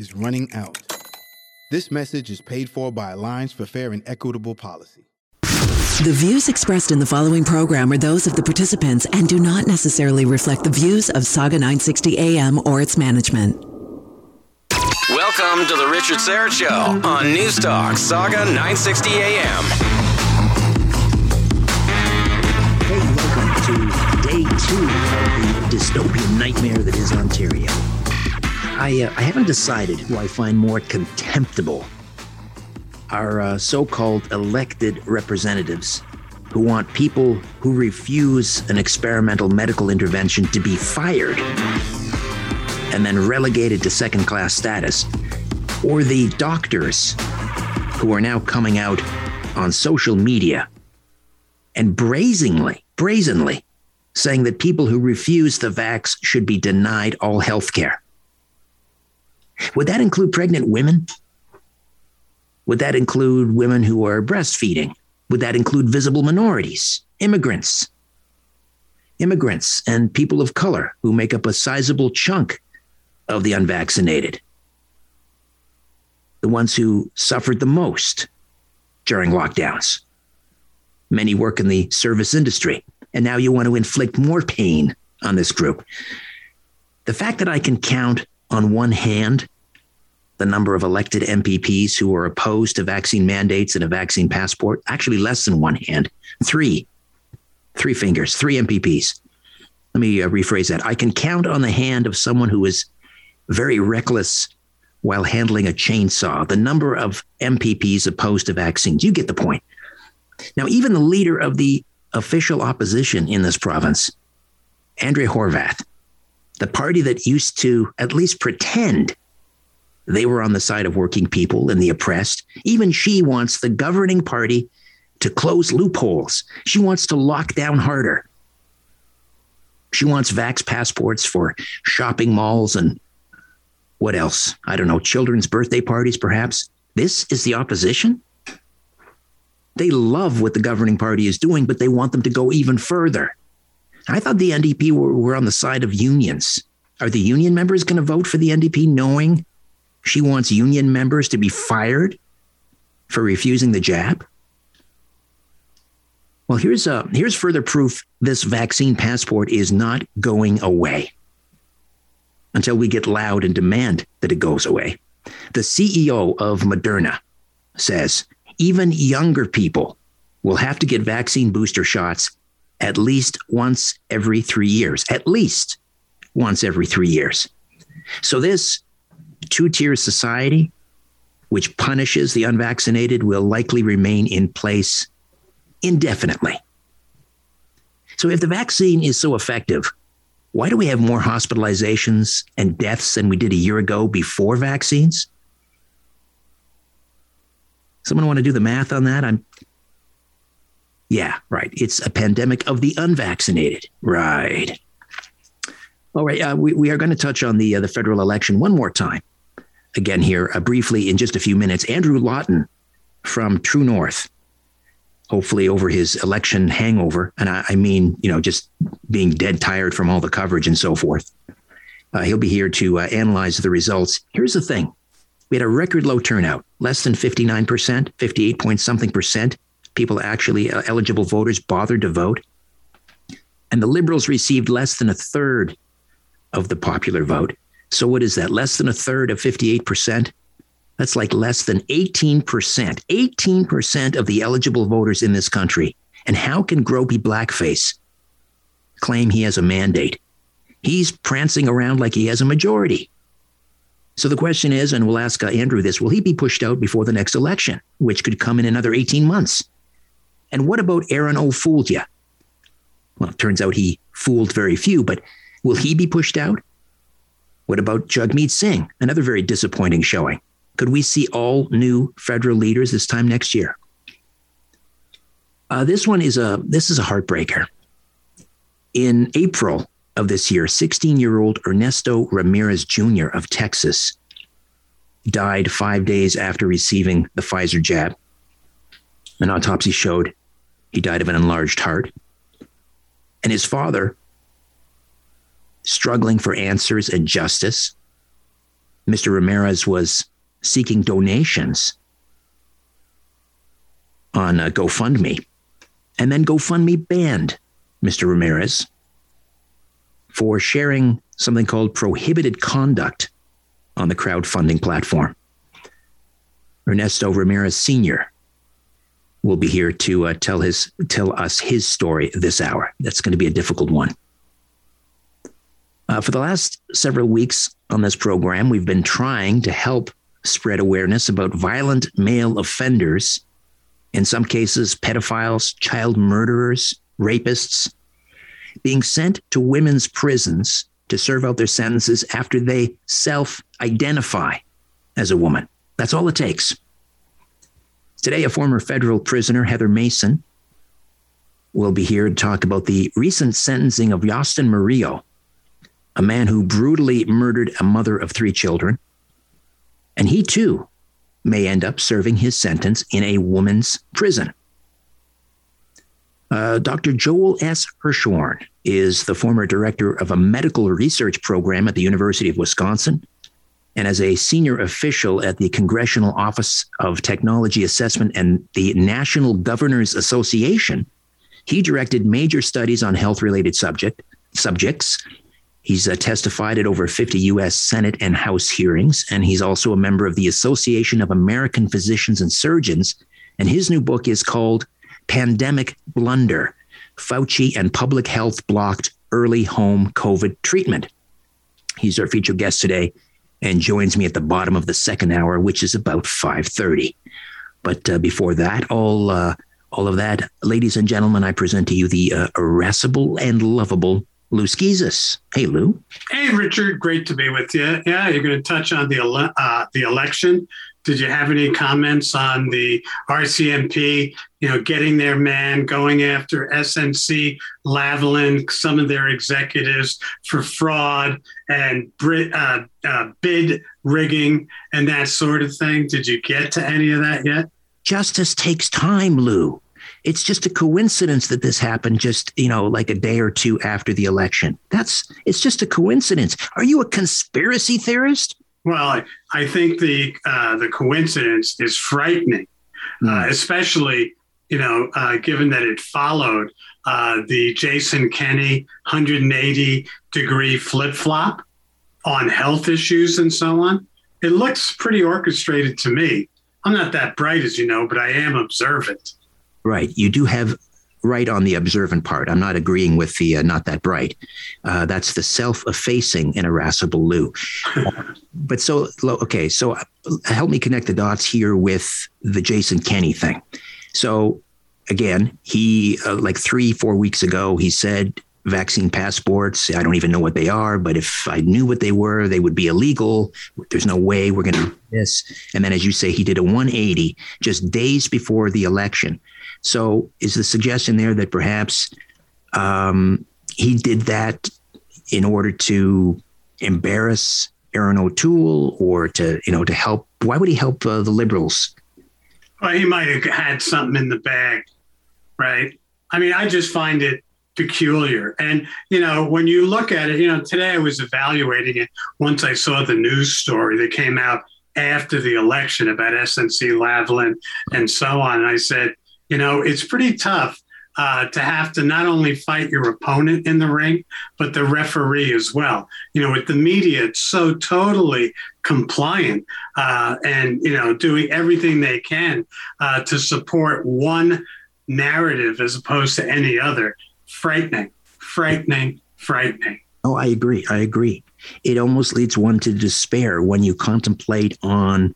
is running out. This message is paid for by Alliance for Fair and Equitable Policy. The views expressed in the following program are those of the participants and do not necessarily reflect the views of Sauga 960 AM or its management. Welcome to the Richard Syrett Show on News Talk Sauga 960 AM. Hey, welcome to day two of the dystopian nightmare that is Ontario. I, uh, I haven't decided who I find more contemptible are uh, so called elected representatives who want people who refuse an experimental medical intervention to be fired and then relegated to second class status, or the doctors who are now coming out on social media and brazenly, brazenly saying that people who refuse the vax should be denied all health care. Would that include pregnant women? Would that include women who are breastfeeding? Would that include visible minorities, immigrants? Immigrants and people of color who make up a sizable chunk of the unvaccinated. The ones who suffered the most during lockdowns. Many work in the service industry, and now you want to inflict more pain on this group. The fact that I can count on one hand the number of elected MPPs who are opposed to vaccine mandates and a vaccine passport, actually less than one hand, three, three fingers, three MPPs. Let me uh, rephrase that. I can count on the hand of someone who is very reckless while handling a chainsaw. The number of MPPs opposed to vaccines. You get the point. Now, even the leader of the official opposition in this province, Andrea Horwath, the party that used to at least pretend they were on the side of working people and the oppressed. Even she wants the governing party to close loopholes. She wants to lock down harder. She wants vax passports for shopping malls and what else? I don't know, children's birthday parties, perhaps. This is the opposition? They love what the governing party is doing, but they want them to go even further. I thought the NDP were, were on the side of unions. Are the union members going to vote for the NDP knowing she wants union members to be fired for refusing the jab. Well, here's uh, here's further proof this vaccine passport is not going away until we get loud and demand that it goes away. The CEO of Moderna says even younger people will have to get vaccine booster shots at least once every three years, at least once every three years. So this two tier society, which punishes the unvaccinated, will likely remain in place indefinitely. So, if the vaccine is so effective, why do we have more hospitalizations and deaths than we did a year ago before vaccines? Someone want to do the math on that? I'm yeah, right. It's a pandemic of the unvaccinated. Right. All right. Uh, we, we are going to touch on the uh, the federal election one more time again here uh, briefly in just a few minutes. Andrew Lawton from True North hopefully over his election hangover. And I, I mean, you know, just being dead tired from all the coverage and so forth. Uh, he'll be here to uh, analyze the results. Here's the thing we had a record low turnout, less than 59%, 58 point something percent. People actually, uh, eligible voters, bothered to vote. And the liberals received less than a third of the popular vote. So, what is that? Less than a third of 58%? That's like less than 18%. 18% of the eligible voters in this country. And how can Gropey Blackface claim he has a mandate? He's prancing around like he has a majority. So the question is, and we'll ask uh, Andrew this will he be pushed out before the next election, which could come in another 18 months? And what about Aaron O'Foolja? Well, it turns out he fooled very few, but will he be pushed out? What about Jagmeet Singh? Another very disappointing showing. Could we see all new federal leaders this time next year? Uh, this one is a this is a heartbreaker. In April of this year, 16-year-old Ernesto Ramirez Jr. of Texas died five days after receiving the Pfizer jab. An autopsy showed he died of an enlarged heart. And his father, struggling for answers and justice, Mr. Ramirez was seeking donations on GoFundMe. And then GoFundMe banned Mr. Ramirez for sharing something called prohibited conduct on the crowdfunding platform. Ernesto Ramirez Sr. will be here to uh, tell his tell us his story this hour. That's going to be a difficult one. Uh, for the last several weeks on this program, we've been trying to help spread awareness about violent male offenders, in some cases, pedophiles, child murderers, rapists, being sent to women's prisons to serve out their sentences after they self identify as a woman. That's all it takes. Today, a former federal prisoner, Heather Mason, will be here to talk about the recent sentencing of Yastin Murillo, a man who brutally murdered a mother of three children and he too may end up serving his sentence in a woman's prison. Uh, Dr. Joel S. Hirschhorn is the former director of a medical research program at the University of Wisconsin. And as a senior official at the Congressional Office of Technology Assessment and the National Governors Association, he directed major studies on health related subject, subjects He's uh, testified at over 50 U.S. Senate and House hearings, and he's also a member of the Association of American Physicians and Surgeons. And his new book is called Pandemic Blunder Fauci and Public Health Blocked Early Home COVID Treatment. He's our featured guest today and joins me at the bottom of the second hour, which is about 5.30. But uh, before that, all, uh, all of that, ladies and gentlemen, I present to you the uh, irascible and lovable Lou Schizas. Hey, Lou. Hey, Richard. Great to be with you. Yeah, you're going to touch on the ele- uh, the election. Did you have any comments on the RCMP? You know, getting their man, going after SNC Lavalin, some of their executives for fraud and uh, uh, bid rigging and that sort of thing. Did you get to any of that yet? Justice takes time, Lou it's just a coincidence that this happened just, you know, like a day or two after the election. That's it's just a coincidence. Are you a conspiracy theorist? Well, I, think the uh, the coincidence is frightening, mm. uh, hmm. especially you know, uh, given that it followed uh, the Jason Kenney 180 degree flip flop on health issues and so on. It looks pretty orchestrated to me. I'm not that bright, as you know, but I am observant. Right. You do have right on the observant part. I'm not agreeing with the uh, not that bright. Uh, that's the self-effacing and irascible Lou. but so okay, so uh, help me connect the dots here with the Jason Kenney thing. So again, he uh, like three four weeks ago he said vaccine passports. I don't even know what they are, but if I knew what they were, they would be illegal. There's no way we're going to do this. And then, as you say, he did a 180 just days before the election so, is the suggestion there that perhaps um, he did that in order to embarrass Erin O'Toole or to, you know, to help? Why would he help uh, the liberals? Well, he might have had something in the bag right? I mean, I just find it peculiar. And, you know, when you look at it, you know, today I was evaluating it once I saw the news story that came out after the election about SNC Lavalin and so on. And I said, you know, it's pretty tough uh, to have to not only fight your opponent in the ring, but the referee as well. You know, with the media, it's so totally compliant uh, and, you know, doing everything they can uh, to support one narrative as opposed to any other. Frightening, frightening, frightening. Oh, I agree. I agree. It almost leads one to despair when you contemplate on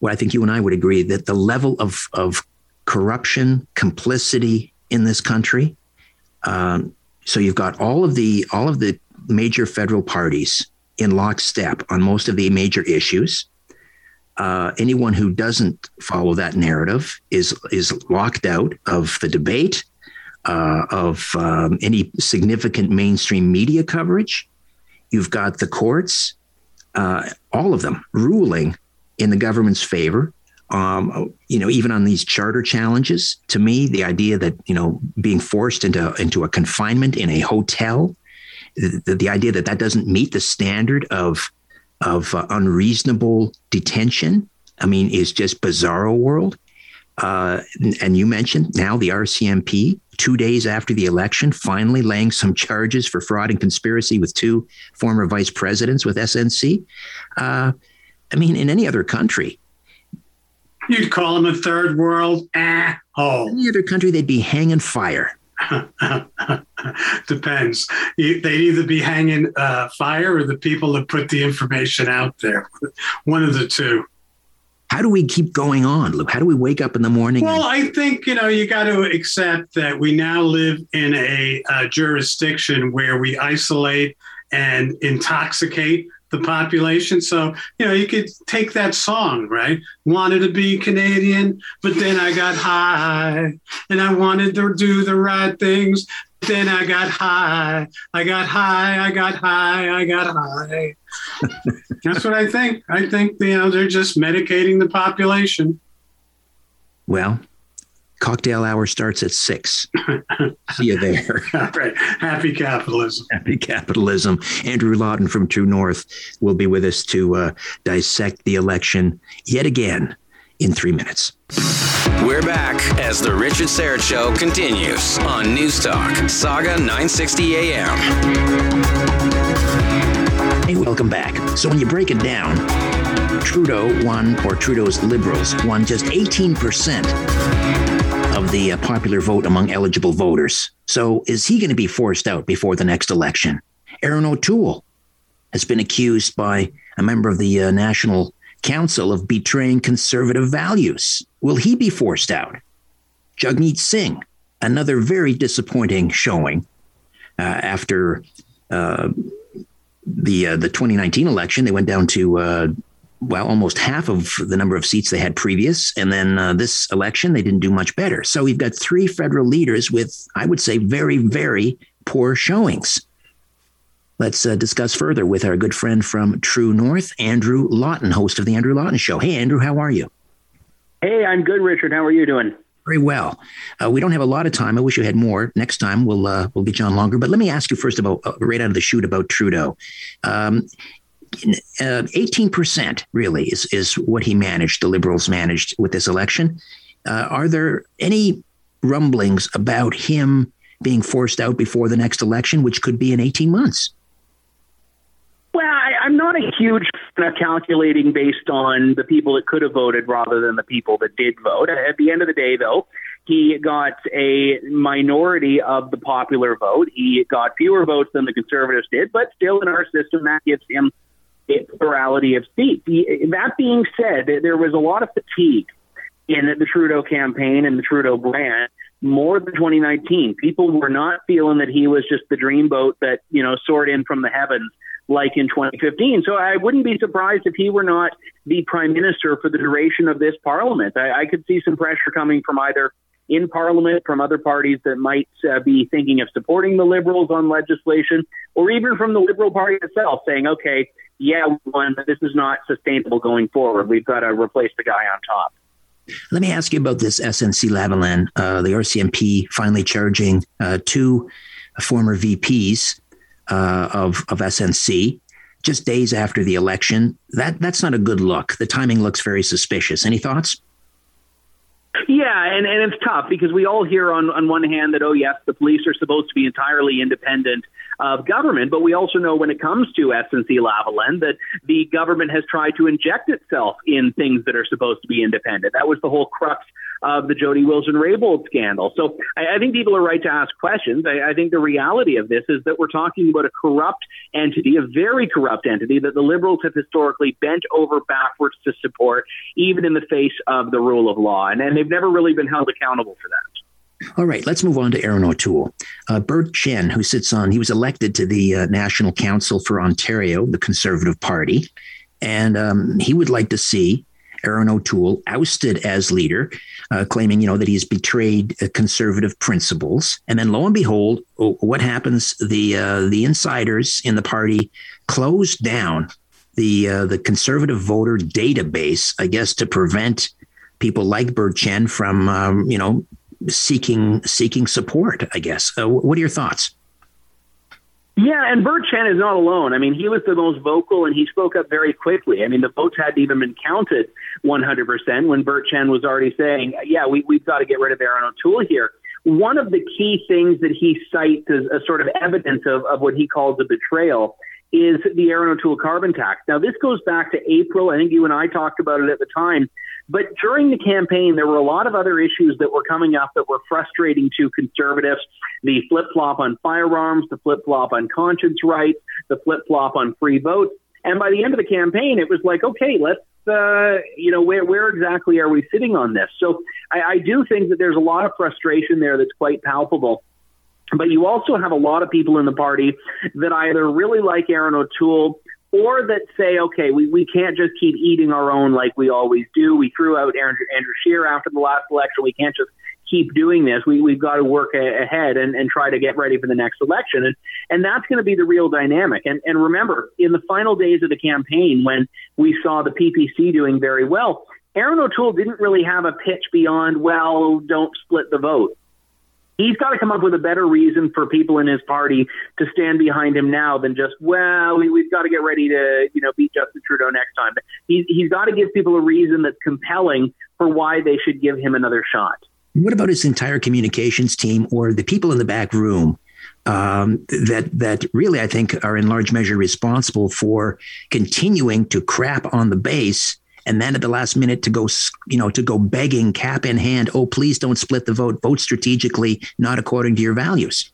what I think you and I would agree that the level of, of corruption, complicity in this country. Um, so you've got all of the all of the major federal parties in lockstep on most of the major issues. Uh, anyone who doesn't follow that narrative is is locked out of the debate, uh, of um, any significant mainstream media coverage. You've got the courts, uh, all of them ruling in the government's favor. Um, you know, even on these charter challenges, to me, the idea that you know being forced into into a confinement in a hotel, the, the idea that that doesn't meet the standard of of uh, unreasonable detention, I mean, is just bizarro world. Uh, and you mentioned now the RCMP, two days after the election, finally laying some charges for fraud and conspiracy with two former vice presidents with SNC. Uh, I mean, in any other country, You'd call them a third world asshole. Any other country, they'd be hanging fire. Depends. They'd either be hanging uh, fire or the people that put the information out there. One of the two. How do we keep going on, Lou? How do we wake up in the morning? Well, and- I think, you know, you got to accept that we now live in a, a jurisdiction where we isolate and intoxicate the population. So, you know, you could take that song, right? Wanted to be Canadian, but then I got high and I wanted to do the right things. Then I got high. I got high. I got high. I got high. That's what I think. I think, you know, they're just medicating the population. Well, Cocktail hour starts at six. See you there. All right. Happy capitalism. Happy capitalism. Andrew Lawton from True North will be with us to uh, dissect the election yet again in three minutes. We're back as the Richard Syrett Show continues on Newstalk, Sauga 960 AM. Hey, welcome back. So when you break it down, Trudeau won, or Trudeau's Liberals won just 18% of the uh, popular vote among eligible voters. So is he going to be forced out before the next election? Erin O'Toole has been accused by a member of the uh, National Council of betraying conservative values. Will he be forced out? Jagmeet Singh, another very disappointing showing uh, after uh, the uh, the 2019 election. They went down to uh, well, almost half of the number of seats they had previous. And then uh, this election, they didn't do much better. So we've got three federal leaders with, I would say, very, very poor showings. Let's uh, discuss further with our good friend from True North, Andrew Lawton, host of The Andrew Lawton Show. Hey, Andrew, how are you? Hey, I'm good, Richard. How are you doing? Very well. Uh, we don't have a lot of time. I wish you had more. Next time we'll uh, we'll get you on longer. But let me ask you first about uh, right out of the chute about Trudeau. Um, uh, eighteen percent really is is what he managed. The Liberals managed with this election. Uh, are there any rumblings about him being forced out before the next election, which could be in eighteen months? Well, I, am not a huge fan of calculating based on the people that could have voted rather than the people that did vote. At the end of the day, though, he got a minority of the popular vote. He got fewer votes than the conservatives did, but still in our system, that gives him plurality of seats. That being said, there was a lot of fatigue in the Trudeau campaign and the Trudeau brand more than 2019. People were not feeling that he was just the dreamboat that, you know, soared in from the heavens like in 2015. So I wouldn't be surprised if he were not the prime minister for the duration of this parliament. I, I could see some pressure coming from either in Parliament from other parties that might uh, be thinking of supporting the Liberals on legislation, or even from the Liberal Party itself saying, okay, yeah, we won, but this is not sustainable going forward. We've got to replace the guy on top. Let me ask you about this SNC Lavalin, uh, the RCMP finally charging uh, two former VPs uh, of, of SNC just days after the election. That That's not a good look. The timing looks very suspicious. Any thoughts? Yeah, and, and it's tough because we all hear on, on one hand that, oh, yes, the police are supposed to be entirely independent of government, but we also know when it comes to SNC Lavalin that the government has tried to inject itself in things that are supposed to be independent. That was the whole crux of the Jody Wilson Raybould scandal. So I, I, think people are right to ask questions. I, I think the reality of this is that we're talking about a corrupt entity, a very corrupt entity that the Liberals have historically bent over backwards to support, even in the face of the rule of law. And, and they've never really been held accountable for that. All right, let's move on to Erin O'Toole. Uh, Bert Chen, who sits on, he was elected to the uh, National Council for Ontario, the Conservative Party, and um, he would like to see Erin O'Toole ousted as leader, uh, claiming you know that he's betrayed uh, conservative principles. And then lo and behold, what happens? The uh, the insiders in the party closed down the uh, the conservative voter database, I guess, to prevent people like Bert Chen from um, you know seeking seeking support. I guess. Uh, what are your thoughts? Yeah, and Bert Chen is not alone. I mean, he was the most vocal and he spoke up very quickly. I mean, the votes hadn't even been counted 100% when Bert Chen was already saying, yeah, we, we've got to get rid of Erin O'Toole here. One of the key things that he cites as a sort of evidence of, of what he calls a betrayal is the Erin O'Toole carbon tax. Now, this goes back to April. I think you and I talked about it at the time. But during the campaign, there were a lot of other issues that were coming up that were frustrating to conservatives. The flip flop on firearms, the flip flop on conscience rights, the flip flop on free votes. And by the end of the campaign, it was like, okay, let's, uh, you know, where, where exactly are we sitting on this? So I, I do think that there's a lot of frustration there that's quite palpable. But you also have a lot of people in the party that either really like Erin O'Toole or that say, okay, we, we can't just keep eating our own like we always do. We threw out Andrew, Andrew Scheer after the last election. We can't just keep doing this. We, we've got to work a, ahead and, and try to get ready for the next election. And, and that's going to be the real dynamic. And, and remember, in the final days of the campaign, when we saw the PPC doing very well, Erin O'Toole didn't really have a pitch beyond, well, don't split the vote he's got to come up with a better reason for people in his party to stand behind him now than just, well, we, have got to get ready to, you know, beat Justin Trudeau next time. He, he's got to give people a reason that's compelling for why they should give him another shot. What about his entire communications team or the people in the back room? Um, that that really I think are in large measure responsible for continuing to crap on the base and then at the last minute to go you know to go begging cap in hand oh please don't split the vote vote strategically not according to your values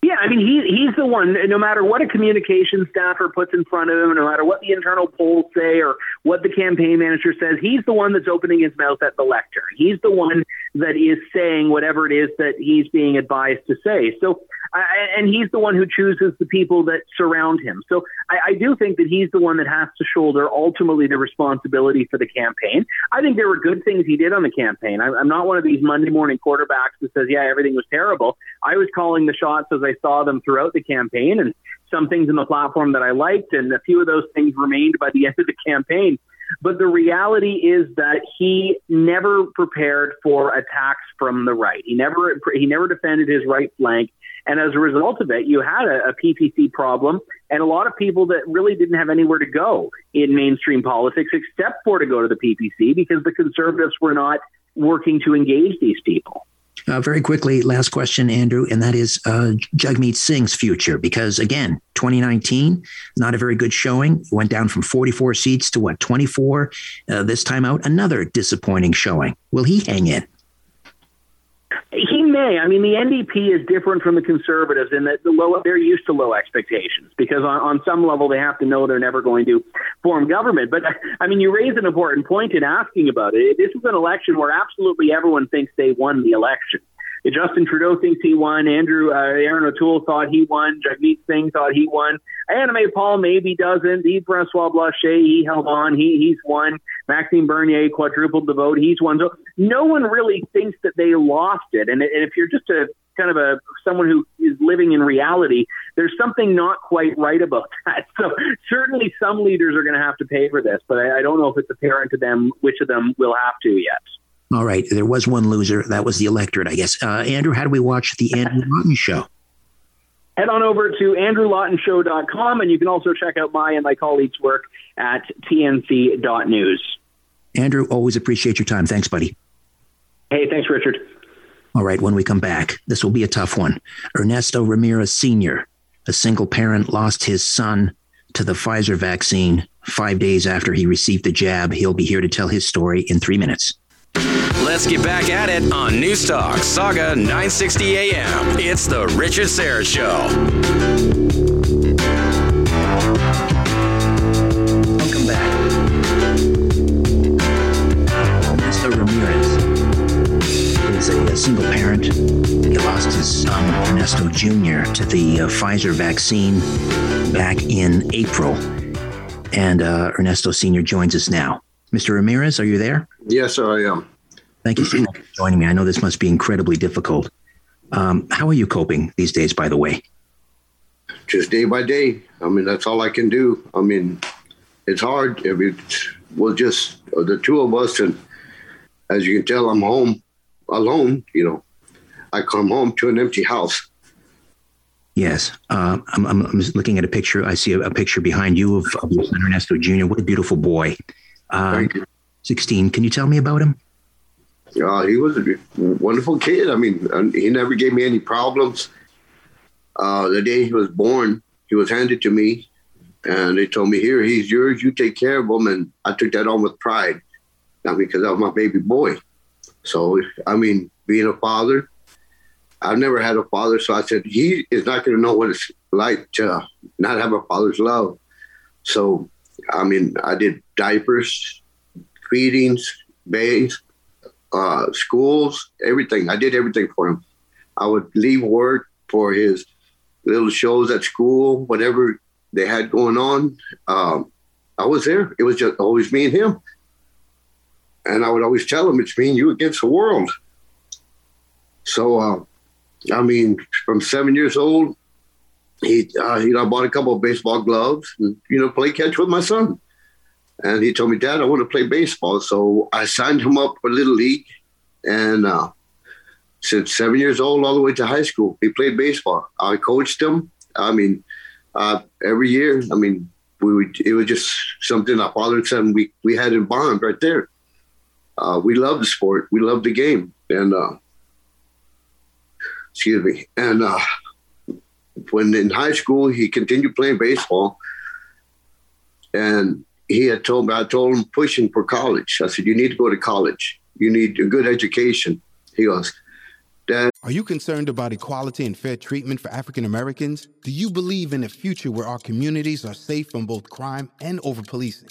yeah, I mean, he, he's the one, no matter what a communication staffer puts in front of him, no matter what the internal polls say or what the campaign manager says, he's the one that's opening his mouth at the lectern. He's the one that is saying whatever it is that he's being advised to say. So I, and he's the one who chooses the people that surround him. So I, I do think that he's the one that has to shoulder ultimately the responsibility for the campaign. I think there were good things he did on the campaign. I, I'm not one of these Monday morning quarterbacks that says, yeah, everything was terrible. I was calling the shots as I saw them throughout the campaign and some things in the platform that I liked, and a few of those things remained by the end of the campaign. But the reality is that he never prepared for attacks from the right. He never he never defended his right flank. And as a result of it, you had a, a PPC problem and a lot of people that really didn't have anywhere to go in mainstream politics except for to go to the PPC because the conservatives were not working to engage these people. Uh, very quickly, last question, Andrew, and that is uh, Jagmeet Singh's future. Because again, 2019, not a very good showing. Went down from 44 seats to what, 24? Uh, this time out, another disappointing showing. Will he hang in? He may. I mean, the NDP is different from the conservatives in that the low they're used to low expectations because on, on some level they have to know they're never going to form government. But I mean, you raise an important point in asking about it. This is an election where absolutely everyone thinks they won the election. Justin Trudeau thinks he won. Andrew uh, Erin O'Toole thought he won. Jagmeet Singh thought he won. Annamie Paul maybe doesn't. Yves Francois Blanchet, he held on. He he's won. Maxime Bernier quadrupled the vote. He's won. So no one really thinks that they lost it. And, and if you're just a kind of a someone who is living in reality, there's something not quite right about that. So certainly some leaders are going to have to pay for this, but I, I don't know if it's apparent to them which of them will have to yet. All right, there was one loser. That was the electorate, I guess. Uh, Andrew, how do we watch the Andrew Lawton show? Head on over to andrewlawtonshow.com, and you can also check out my and my colleagues' work at tnc.news. Andrew, always appreciate your time. Thanks, buddy. Hey, thanks, Richard. All right, when we come back, this will be a tough one. Ernesto Ramirez Sr., a single parent, lost his son to the Pfizer vaccine five days after he received the jab. He'll be here to tell his story in three minutes. Let's get back at it on Newstalk Sauga 960 AM. It's the Richard Syrett Show. Welcome back. Ernesto Ramirez is a, a single parent. He lost his son, Ernesto Jr., to the uh, Pfizer vaccine back in April. And uh, Ernesto Sr. joins us now. Mr. Ramirez, are you there? Yes, sir, I am. Thank you so much for joining me. I know this must be incredibly difficult. Um, how are you coping these days, by the way? Just day by day. I mean, that's all I can do. I mean, it's hard. I mean, well, just uh, the two of us, and as you can tell, I'm home alone. You know, I come home to an empty house. Yes, uh, I'm, I'm, I'm looking at a picture. I see a, a picture behind you of, of Ernesto Jr. What a beautiful boy. Um, 16. Can you tell me about him? Yeah, he was a wonderful kid. I mean, he never gave me any problems. Uh, the day he was born, he was handed to me, and they told me, "Here, he's yours. You take care of him." And I took that on with pride, not because I was my baby boy. So, I mean, being a father, I've never had a father, so I said he is not going to know what it's like to not have a father's love. So, I mean, I did diapers, feedings, bathes, uh, schools, everything. I did everything for him. I would leave work for his little shows at school, whatever they had going on. Um, I was there. It was just always me and him. And I would always tell him, it's me and you against the world. So, uh, I mean, from seven years old, he, uh, you know, I bought a couple of baseball gloves and, you know, play catch with my son. And he told me, Dad, I want to play baseball. So I signed him up for Little League. And uh, since seven years old all the way to high school, he played baseball. I coached him. I mean, uh, every year, I mean, we would, it was just something our father and son, we, we had in bond right there. Uh, we love the sport. We love the game. And, uh, excuse me. And uh, when in high school, he continued playing baseball. And he had told me, I told him pushing for college. I said, you need to go to college. You need a good education. He goes, Dad. Are you concerned about equality and fair treatment for African Americans? Do you believe in a future where our communities are safe from both crime and over policing?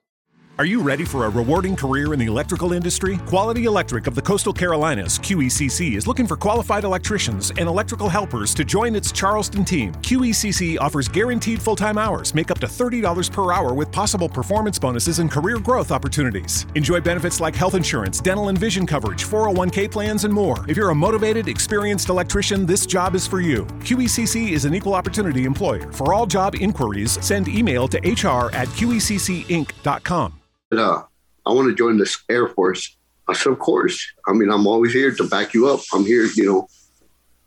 Are you ready for a rewarding career in the electrical industry? Quality Electric of the Coastal Carolinas, QECC, is looking for qualified electricians and electrical helpers to join its Charleston team. QECC offers guaranteed full time hours, make up to $30 per hour with possible performance bonuses and career growth opportunities. Enjoy benefits like health insurance, dental and vision coverage, 401k plans, and more. If you're a motivated, experienced electrician, this job is for you. QECC is an equal opportunity employer. For all job inquiries, send email to hr at qeccinc.com uh, I want to join the Air Force. I said, of course. I mean, I'm always here to back you up. I'm here, you know.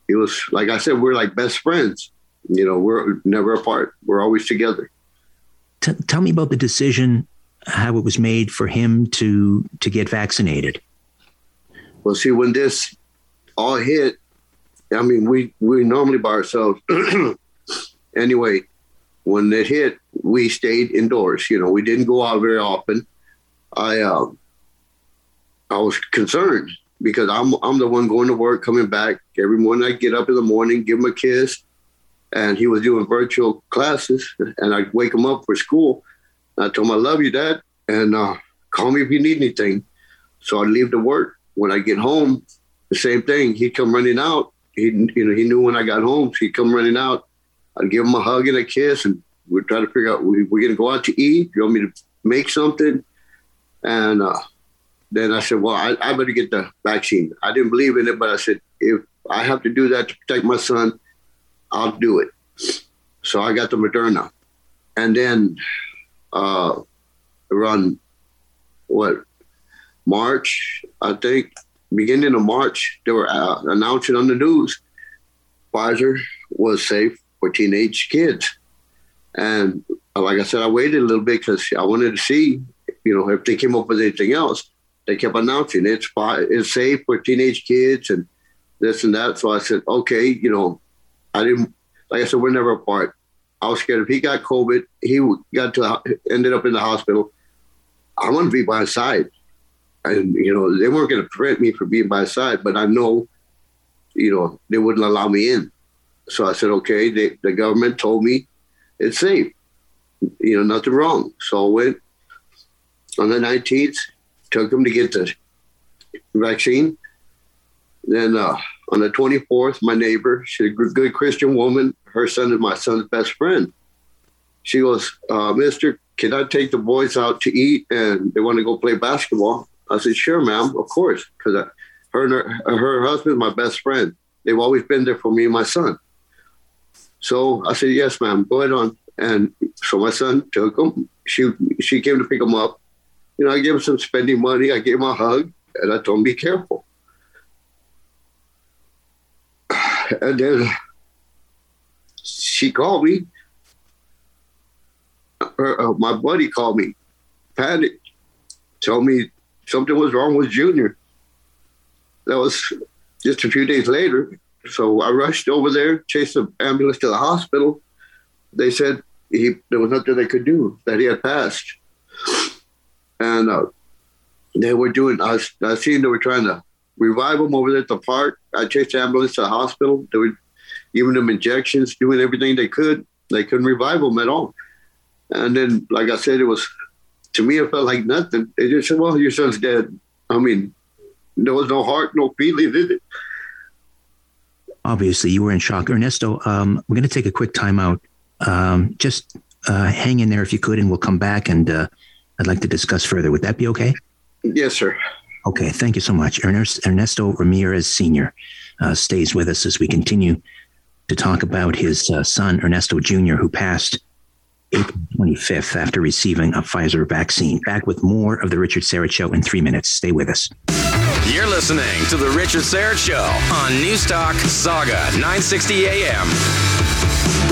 It was like I said, we're like best friends. You know, we're never apart. We're always together. T- tell me about the decision how it was made for him to to get vaccinated. Well, see, when this all hit, I mean, we we normally by ourselves. anyway, when it hit, we stayed indoors. You know, we didn't go out very often. I uh, I was concerned because I'm I'm the one going to work, coming back every morning. I get up in the morning, give him a kiss, and he was doing virtual classes, and I wake him up for school. I told him I love you, Dad, and uh, call me if you need anything. So I leave to work. When I get home, the same thing. He'd come running out. He you know he knew when I got home. So he'd come running out. I'd give him a hug and a kiss, and we'd try to figure out we, we're going to go out to eat. You want me to make something? And uh, then I said, well, I, I better get the vaccine. I didn't believe in it, but I said, if I have to do that to protect my son, I'll do it. So I got the Moderna. And then uh, around what, March, I think, beginning of March, they were uh, announcing on the news Pfizer was safe for teenage kids. And like I said, I waited a little bit because I wanted to see, you know, if they came up with anything else. They kept announcing it's it's safe for teenage kids and this and that. So I said, okay, you know, I didn't like I said, we're never apart. I was scared if he got COVID, he got to ended up in the hospital. I want to be by his side, and you know they weren't going to prevent me from being by his side, but I know, you know, they wouldn't allow me in. So I said, okay. They, the government told me it's safe. You know, nothing wrong. So I went on the 19th, took him to get the vaccine. Then uh, on the 24th, my neighbor, she's a good Christian woman. Her son is my son's best friend. She goes, uh, Mister, can I take the boys out to eat and they want to go play basketball? I said, sure, ma'am, of course, because her her, her husband, my best friend, they've always been there for me and my son. So I said, yes, ma'am, go ahead on. And so my son took him. She she came to pick him up. You know, I gave him some spending money. I gave him a hug, and I told him, be careful. And then she called me. Her, uh, my buddy called me, panicked, told me something was wrong with Junior. That was just a few days later. So I rushed over there, chased the ambulance to the hospital. They said he there was nothing they could do, that he had passed. And uh, they were doing, I, I seen they were trying to revive him over there at the park. I chased the ambulance to the hospital. They were giving him injections, doing everything they could. They couldn't revive him at all. And then, like I said, it was, to me, it felt like nothing. They just said, well, your son's dead. I mean, there was no heart, no feeling in it obviously you were in shock. Ernesto, um, we're going to take a quick timeout. Um, just uh, hang in there if you could, and we'll come back and uh, I'd like to discuss further. Would that be okay? Yes, sir. Okay, thank you so much. Ernesto Ramirez Sr. Uh, stays with us as we continue to talk about his uh, son, Ernesto Jr., who passed April 25th after receiving a Pfizer vaccine. Back with more of The Richard Syrett Show in three minutes. Stay with us. You're listening to The Richard Syrett Show on Newstalk Sauga 960 AM.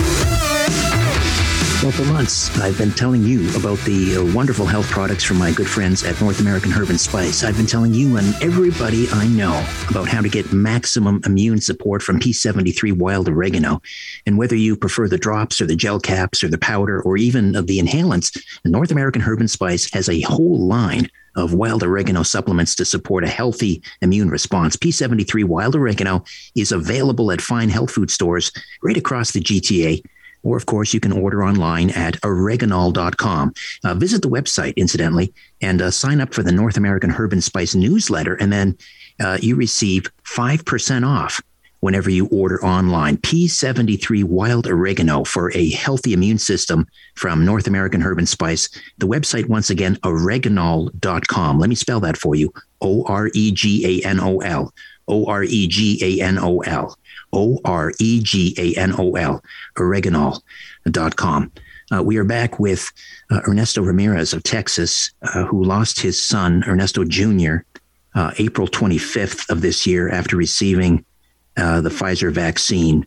Well, for months, I've been telling you about the uh, wonderful health products from my good friends at North American Herb and Spice. I've been telling you and everybody I know about how to get maximum immune support from P73 wild oregano. And whether you prefer the drops or the gel caps or the powder or even of the inhalants, North American Herb and Spice has a whole line of wild oregano supplements to support a healthy immune response. P73 wild oregano is available at fine health food stores right across the GTA. Or, of course, you can order online at oreganol.com. Uh, visit the website, incidentally, and uh, sign up for the North American Herb and Spice newsletter. And then uh, you receive 5% off whenever you order online. P73 Wild Oregano for a healthy immune system from North American Herb and Spice. The website, once again, oreganol.com. Let me spell that for you O R E G A N O L. O R E G A N O L. O R E G A N O L, oreganol.com. Uh, we are back with uh, Ernesto Ramirez of Texas, uh, who lost his son, Ernesto Jr., uh, April 25th of this year after receiving uh, the Pfizer vaccine.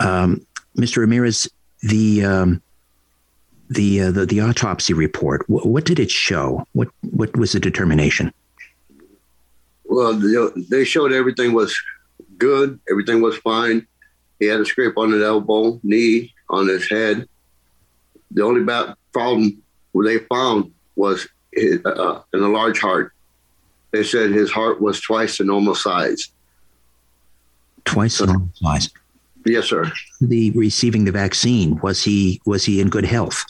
Um, Mr. Ramirez, the um, the uh, the, the autopsy report. What, what did it show? What what was the determination? Well, they showed everything was good. Everything was fine. He had a scrape on his elbow, knee, on his head. The only bad problem they found was his, uh, in a large heart. They said his heart was twice the normal size. Twice the normal size. Yes, sir. The receiving the vaccine was he was he in good health?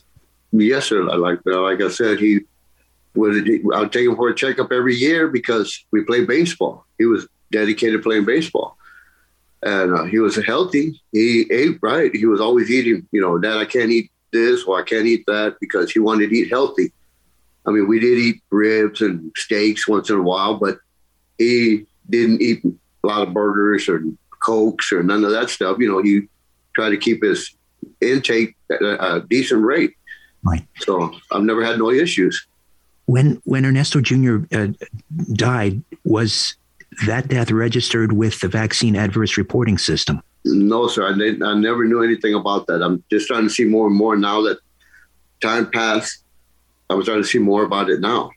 Yes, sir. Like like I said, he was. I'll take him for a checkup every year because we play baseball. He was dedicated playing baseball, and uh, he was healthy. He ate right. He was always eating. You know, Dad, I can't eat this or I can't eat that because he wanted to eat healthy. I mean, we did eat ribs and steaks once in a while, but he didn't eat a lot of burgers or cokes or none of that stuff. You know, he tried to keep his intake at a, a decent rate. Right. So I've never had no issues. When when Ernesto Jr. Uh, died, was that death registered with the vaccine adverse reporting system? No, sir. I, didn't, I never knew anything about that. I'm just trying to see more and more now that time passed. I'm starting to see more about it now.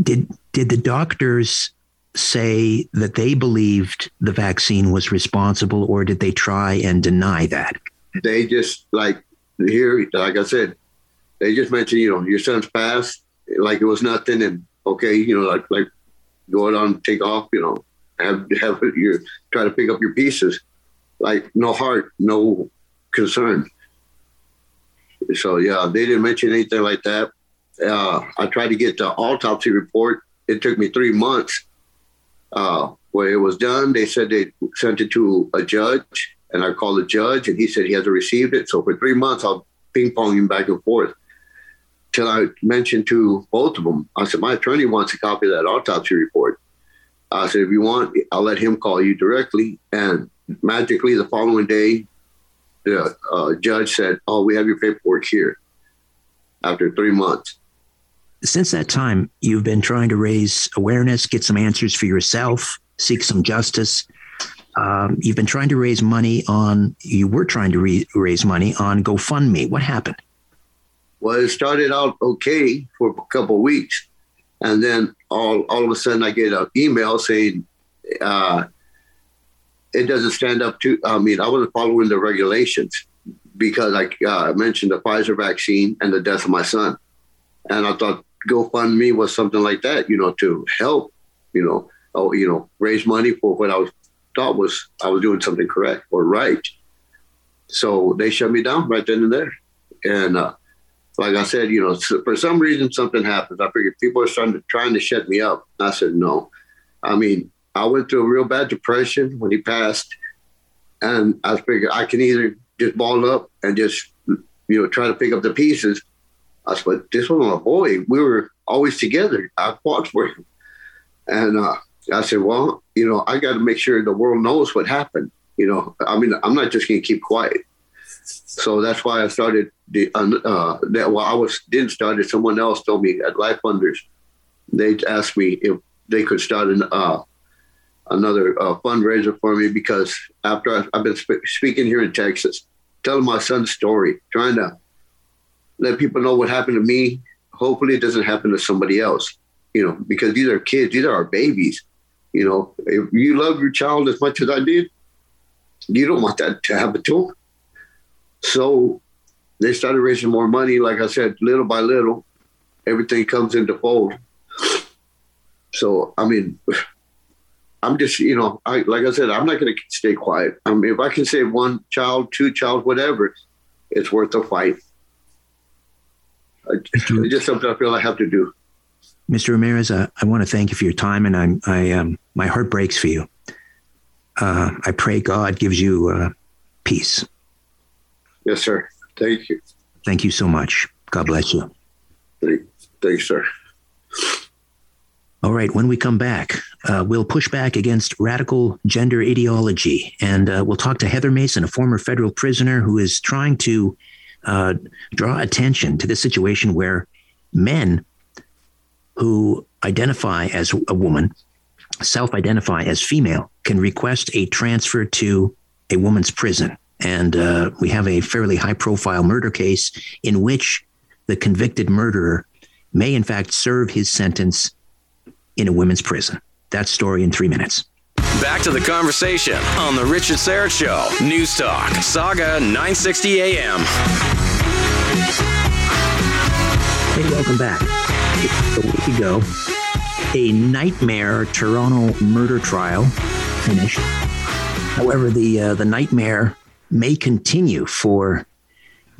Did did the doctors say that they believed the vaccine was responsible, or did they try and deny that? They just like here, like I said, they just mentioned, you know, your son's passed, like it was nothing, and okay, you know, like like go on, take off, you know, have have your try to pick up your pieces, like no heart, no concern. So yeah, they didn't mention anything like that. Uh, I tried to get the autopsy report. It took me three months. Uh, when it was done, they said they sent it to a judge, and I called the judge, and he said he hasn't received it. So for three months, I'll ping ponging back and forth till I mentioned to both of them. I said, my attorney wants a copy of that autopsy report. I said, if you want, I'll let him call you directly. And magically, the following day, the uh, judge said, "Oh, we have your paperwork here." After three months. Since that time, you've been trying to raise awareness, get some answers for yourself, seek some justice. Um, you've been trying to raise money on. You were trying to re- raise money on GoFundMe. What happened? Well, it started out okay for a couple of weeks, and then all all of a sudden I get an email saying uh, it doesn't stand up to. I mean, I wasn't following the regulations because I uh, mentioned the Pfizer vaccine and the death of my son, and I thought GoFundMe was something like that, you know, to help, you know, oh, you know, raise money for what I was thought was I was doing something correct or right. So they shut me down right then and there, and uh, like I said, you know, for some reason something happens. I figured people are starting to trying to shut me up. I said no. I mean, I went through a real bad depression when he passed, and I figured I can either just ball up and just you know try to pick up the pieces. I said, this was my boy. We were always together. I fought for him, and uh, I said, well, you know, I got to make sure the world knows what happened. You know, I mean, I'm not just going to keep quiet. So that's why I started the uh, that. Well, I was didn't start it. Someone else told me at Life Funders. They asked me if they could start an uh, another uh, fundraiser for me because after I've, I've been sp- speaking here in Texas, telling my son's story, trying to let people know what happened to me. Hopefully, it doesn't happen to somebody else. You know, because these are kids; these are our babies. You know, if you love your child as much as I did, you don't want that to happen to them. So they started raising more money. Like I said, little by little, everything comes into fold. So I mean, I'm just, you know, I like I said, I'm not going to stay quiet. I mean, if I can save one child, two child, whatever, it's worth the fight. It's just something I feel I have to do. Mr. Ramirez, uh, I want to thank you for your time, and I'm, I, um, my heart breaks for you. Uh, I pray God gives you uh, peace. Yes, sir. Thank you. Thank you so much. God bless you. Thank, thanks, sir. All right, when we come back, uh, we'll push back against radical gender ideology, and uh, we'll talk to Heather Mason, a former federal prisoner who is trying to uh, draw attention to the situation where men who identify as a woman, self identify as female, can request a transfer to a woman's prison And uh, we have a fairly high profile murder case in which the convicted murderer may, in fact, serve his sentence in a women's prison. That story in three minutes. Back to the conversation on The Richard Syrett Show. News Talk, Sauga 960 AM. Hey, welcome back. A week ago, a nightmare Toronto murder trial finished. However, the uh, the nightmare may continue for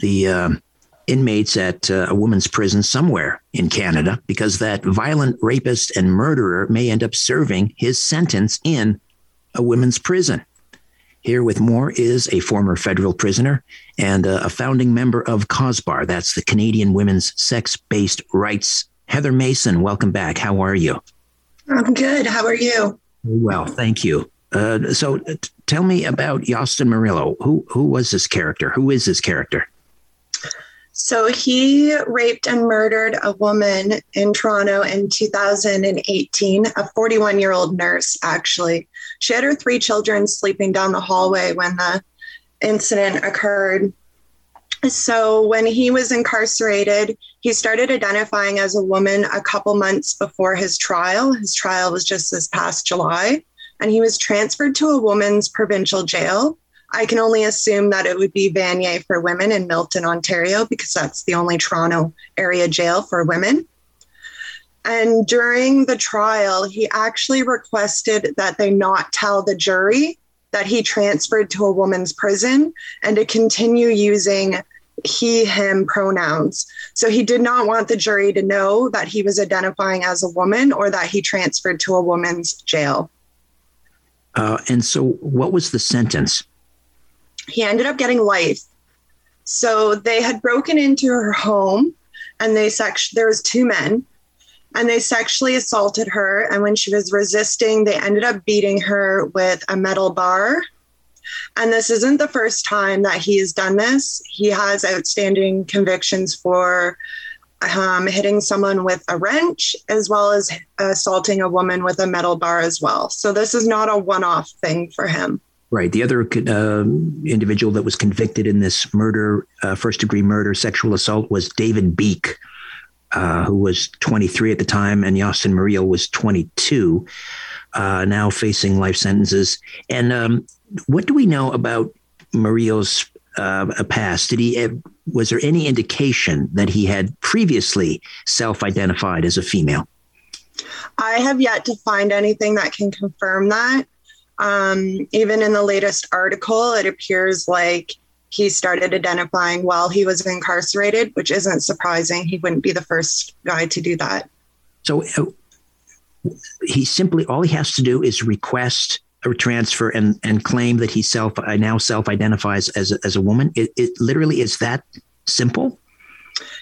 the uh, inmates at uh, a women's prison somewhere in Canada because that violent rapist and murderer may end up serving his sentence in a women's prison. Here with more is a former federal prisoner and a founding member of CAWSBAR. That's the Canadian Women's Sex Based Rights. Heather Mason, welcome back. How are you? I'm good. How are you? Well, thank you. Uh, so, t- tell me about Yostin Murillo. Who who was this character? Who is this character? So he raped and murdered a woman in Toronto in 2018, a 41 year old nurse, actually. She had her three children sleeping down the hallway when the incident occurred. So when he was incarcerated, he started identifying as a woman a couple months before his trial. His trial was just this past July, and he was transferred to a woman's provincial jail I can only assume that it would be Vanier for women in Milton, Ontario, because that's the only Toronto area jail for women. And during the trial, he actually requested that they not tell the jury that he transferred to a woman's prison and to continue using he, him pronouns. So he did not want the jury to know that he was identifying as a woman or that he transferred to a woman's jail. Uh, and so, what was the sentence? he ended up getting life. So they had broken into her home and they sex there was two men and they sexually assaulted her and when she was resisting they ended up beating her with a metal bar. And this isn't the first time that he has done this. He has outstanding convictions for um, hitting someone with a wrench as well as assaulting a woman with a metal bar as well. So this is not a one off thing for him. Right. The other uh, individual that was convicted in this murder, uh, first degree murder, sexual assault, was David Beek, uh, who was 23 at the time, and Yostin Murillo was 22, uh, now facing life sentences. And um, what do we know about Murillo's uh, past? Did he was there any indication that he had previously self-identified as a female? I have yet to find anything that can confirm that. Um, even in the latest article, it appears like he started identifying while he was incarcerated, which isn't surprising. He wouldn't be the first guy to do that. So uh, he simply all he has to do is request transfer and and claim that he self I now self identifies as a, as a woman. It, it literally is that simple.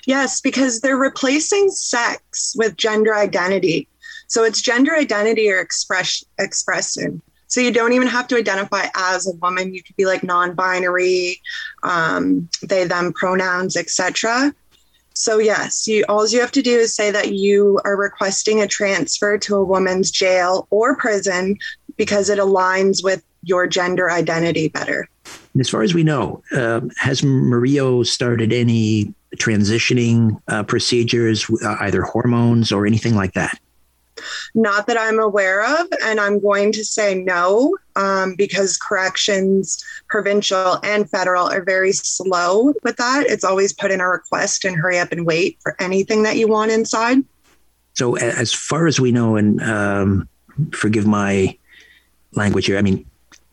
Yes, because they're replacing sex with gender identity. So it's gender identity or express expression. So you don't even have to identify as a woman. You could be like non-binary, um, they, them pronouns, etc. So yes, you all you have to do is say that you are requesting a transfer to a woman's jail or prison because it aligns with your gender identity better. As far as we know, uh, has Murillo started any transitioning uh, procedures, uh, either hormones or anything like that? Not that I'm aware of, and I'm going to say no um, because corrections, provincial and federal, are very slow with that. It's always put in a request and hurry up and wait for anything that you want inside. So, as far as we know, and um, forgive my language here, I mean,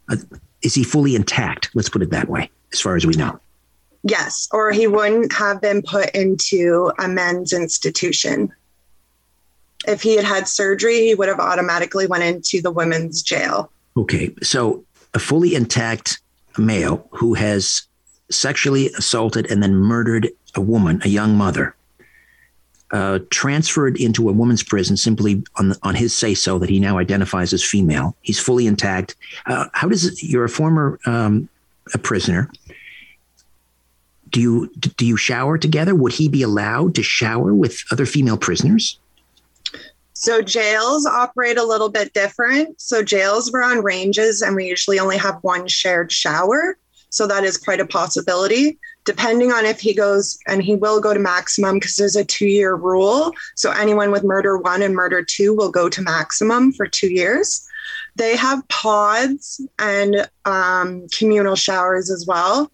uh, is he fully intact? Let's put it that way, as far as we know. Yes, or he wouldn't have been put into a men's institution if he had had surgery, he would have automatically went into the women's jail. Okay, so a fully intact male who has sexually assaulted and then murdered a woman, a young mother, uh, transferred into a woman's prison simply on the, on his say so that he now identifies as female. He's fully intact. Uh, how does it, you're a former um, a prisoner? Do you do you shower together? Would he be allowed to shower with other female prisoners? So jails operate a little bit different. So jails were on ranges, and we usually only have one shared shower. So that is quite a possibility. Depending on if he goes, and he will go to maximum because there's a two year rule. So anyone with murder one and murder two will go to maximum for two years. They have pods and um, communal showers as well.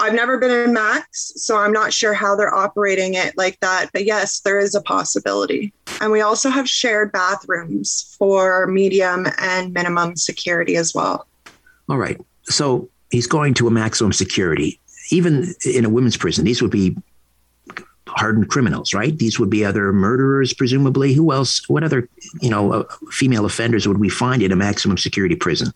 I've never been in Max, so I'm not sure how they're operating it like that. But yes, there is a possibility. And we also have shared bathrooms for medium and minimum security as well. All right. So he's going to a maximum security. Even in a women's prison, these would be hardened criminals, right? These would be other murderers, presumably. Who else? What other, you know, uh, female offenders would we find in a maximum security prison?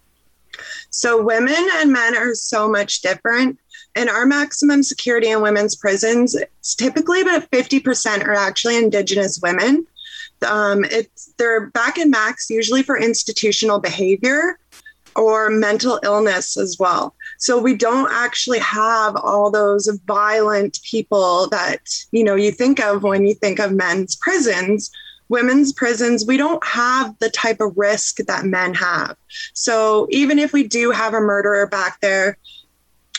So women and men are so much different in our maximum security in women's prisons, it's typically about 50% are actually Indigenous women. Um, it's they're back in max usually for institutional behavior or mental illness as well. So we don't actually have all those violent people that you know you think of when you think of men's prisons. Women's prisons, we don't have the type of risk that men have. So even if we do have a murderer back there,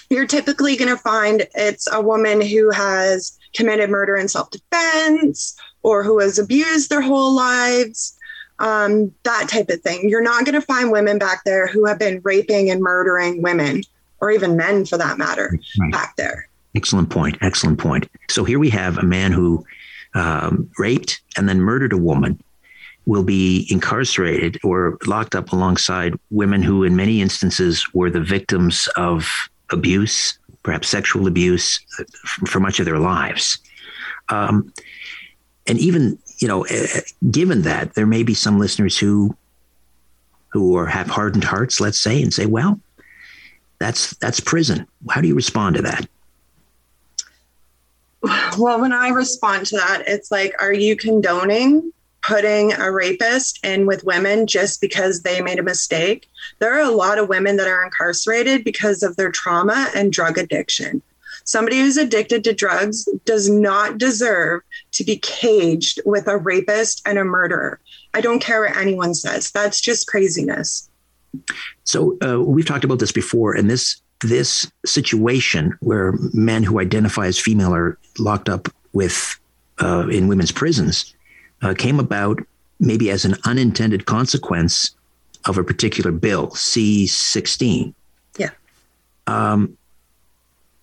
you're typically going to find it's a woman who has committed murder in self defense or who has abused their whole lives, um, that type of thing. You're not going to find women back there who have been raping and murdering women or even men for that matter right. back there. Excellent point. Excellent point. So here we have a man who um, raped and then murdered a woman will be incarcerated or locked up alongside women who, in many instances, were the victims of abuse, perhaps sexual abuse, uh, for much of their lives. Um, and even you know, uh, given that there may be some listeners who who are have hardened hearts, let's say, and say, "Well, that's that's prison." How do you respond to that? Well, when I respond to that, it's like, are you condoning putting a rapist in with women just because they made a mistake. There are a lot of women that are incarcerated because of their trauma and drug addiction. Somebody who's addicted to drugs does not deserve to be caged with a rapist and a murderer. I don't care what anyone says. That's just craziness. So uh, we've talked about this before, and this this situation where men who identify as female are locked up with uh, in women's prisons uh, came about maybe as an unintended consequence of a particular bill, C16. Yeah. Um,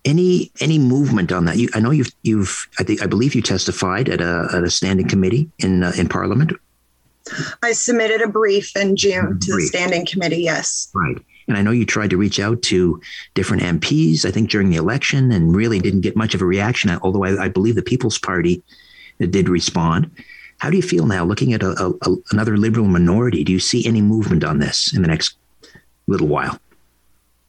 any any movement on that? You, I know you've you've I think I believe you testified at a at a standing committee in uh, in Parliament. I submitted a brief in June to the standing committee. Yes. Right. And I know you tried to reach out to different MPs, I think during the election, and really didn't get much of a reaction, although I, I believe the People's Party did respond. How do you feel now looking at a, a, another liberal minority? Do you see any movement on this in the next little while?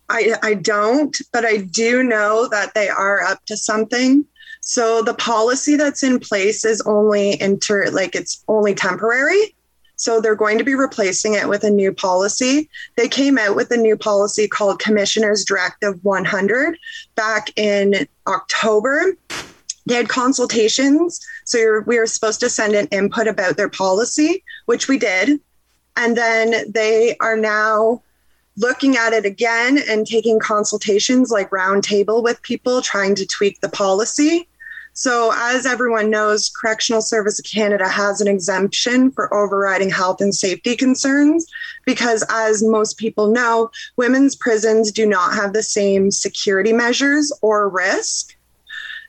I, I don't, but I do know that they are up to something. So the policy that's in place is only inter like it's only temporary. So they're going to be replacing it with a new policy. They came out with a new policy called Commissioner's Directive 100 back in October they had consultations. So we were supposed to send an input about their policy, which we did. And then they are now looking at it again and taking consultations like roundtable with people trying to tweak the policy. So, as everyone knows, Correctional Service of Canada has an exemption for overriding health and safety concerns because, as most people know, women's prisons do not have the same security measures or risk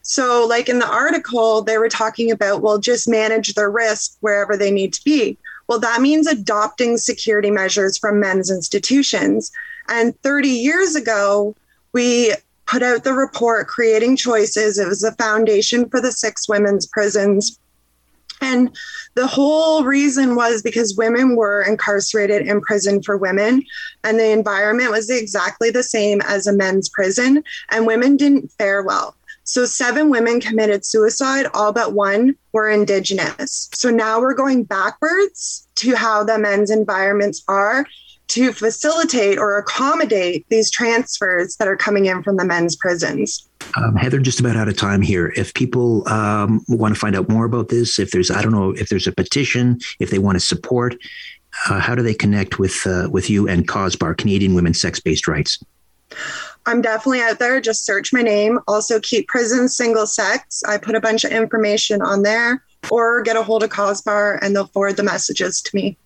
so, like in the article, they were talking about, well, just manage their risk wherever they need to be. Well, that means adopting security measures from men's institutions. And 30 years ago, we put out the report Creating Choices. It was the foundation for the six women's prisons. And the whole reason was because women were incarcerated in prison for women, and the environment was exactly the same as a men's prison, and women didn't fare well. So, seven women committed suicide, all but one were Indigenous. So, now we're going backwards to how the men's environments are to facilitate or accommodate these transfers that are coming in from the men's prisons. Um, Heather, just about out of time here. If people um, want to find out more about this, if there's, I don't know, if there's a petition, if they want to support, uh, how do they connect with uh, with you and CAWSBAR, Canadian Women's Sex Based Rights? I'm definitely out there. Just search my name. Also, keep prison single sex. I put a bunch of information on there, or get a hold of CAWSBAR and they'll forward the messages to me.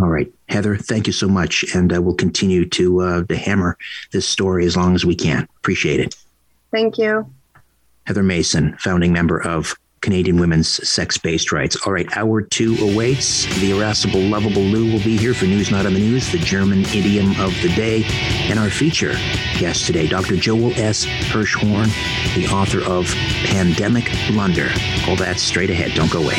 All right, Heather, thank you so much, and uh, we'll continue to uh, to hammer this story as long as we can. Appreciate it. Thank you. Heather Mason, founding member of Canadian Women's Sex Based Rights. All right, hour two awaits. The irascible, lovable Lou will be here for News Not on the News, the German idiom of the day, and our feature guest today, Dr. Joel S. Hirschhorn, the author of Pandemic Blunder. All that straight ahead. Don't go away.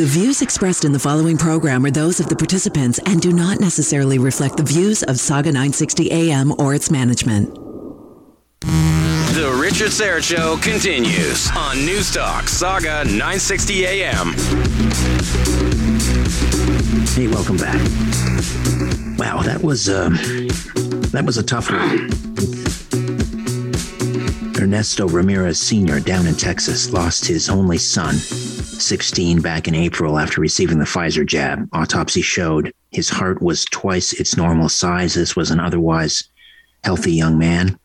The views expressed in the following program are those of the participants and do not necessarily reflect the views of Sauga 960 AM or its management. The Richard Syrett Show continues on News Talk Sauga 960 AM. Hey, welcome back. Wow, that was um, that was a tough one. Ernesto Ramirez Sr. down in Texas lost his only son, 16, back in April after receiving the Pfizer jab. Autopsy showed his heart was twice its normal size. This was an otherwise healthy young man.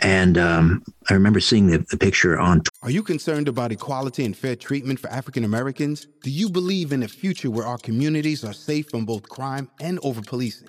And um, I remember seeing the, the picture on. Are you concerned about equality and fair treatment for African Americans? Do you believe in a future where our communities are safe from both crime and over policing?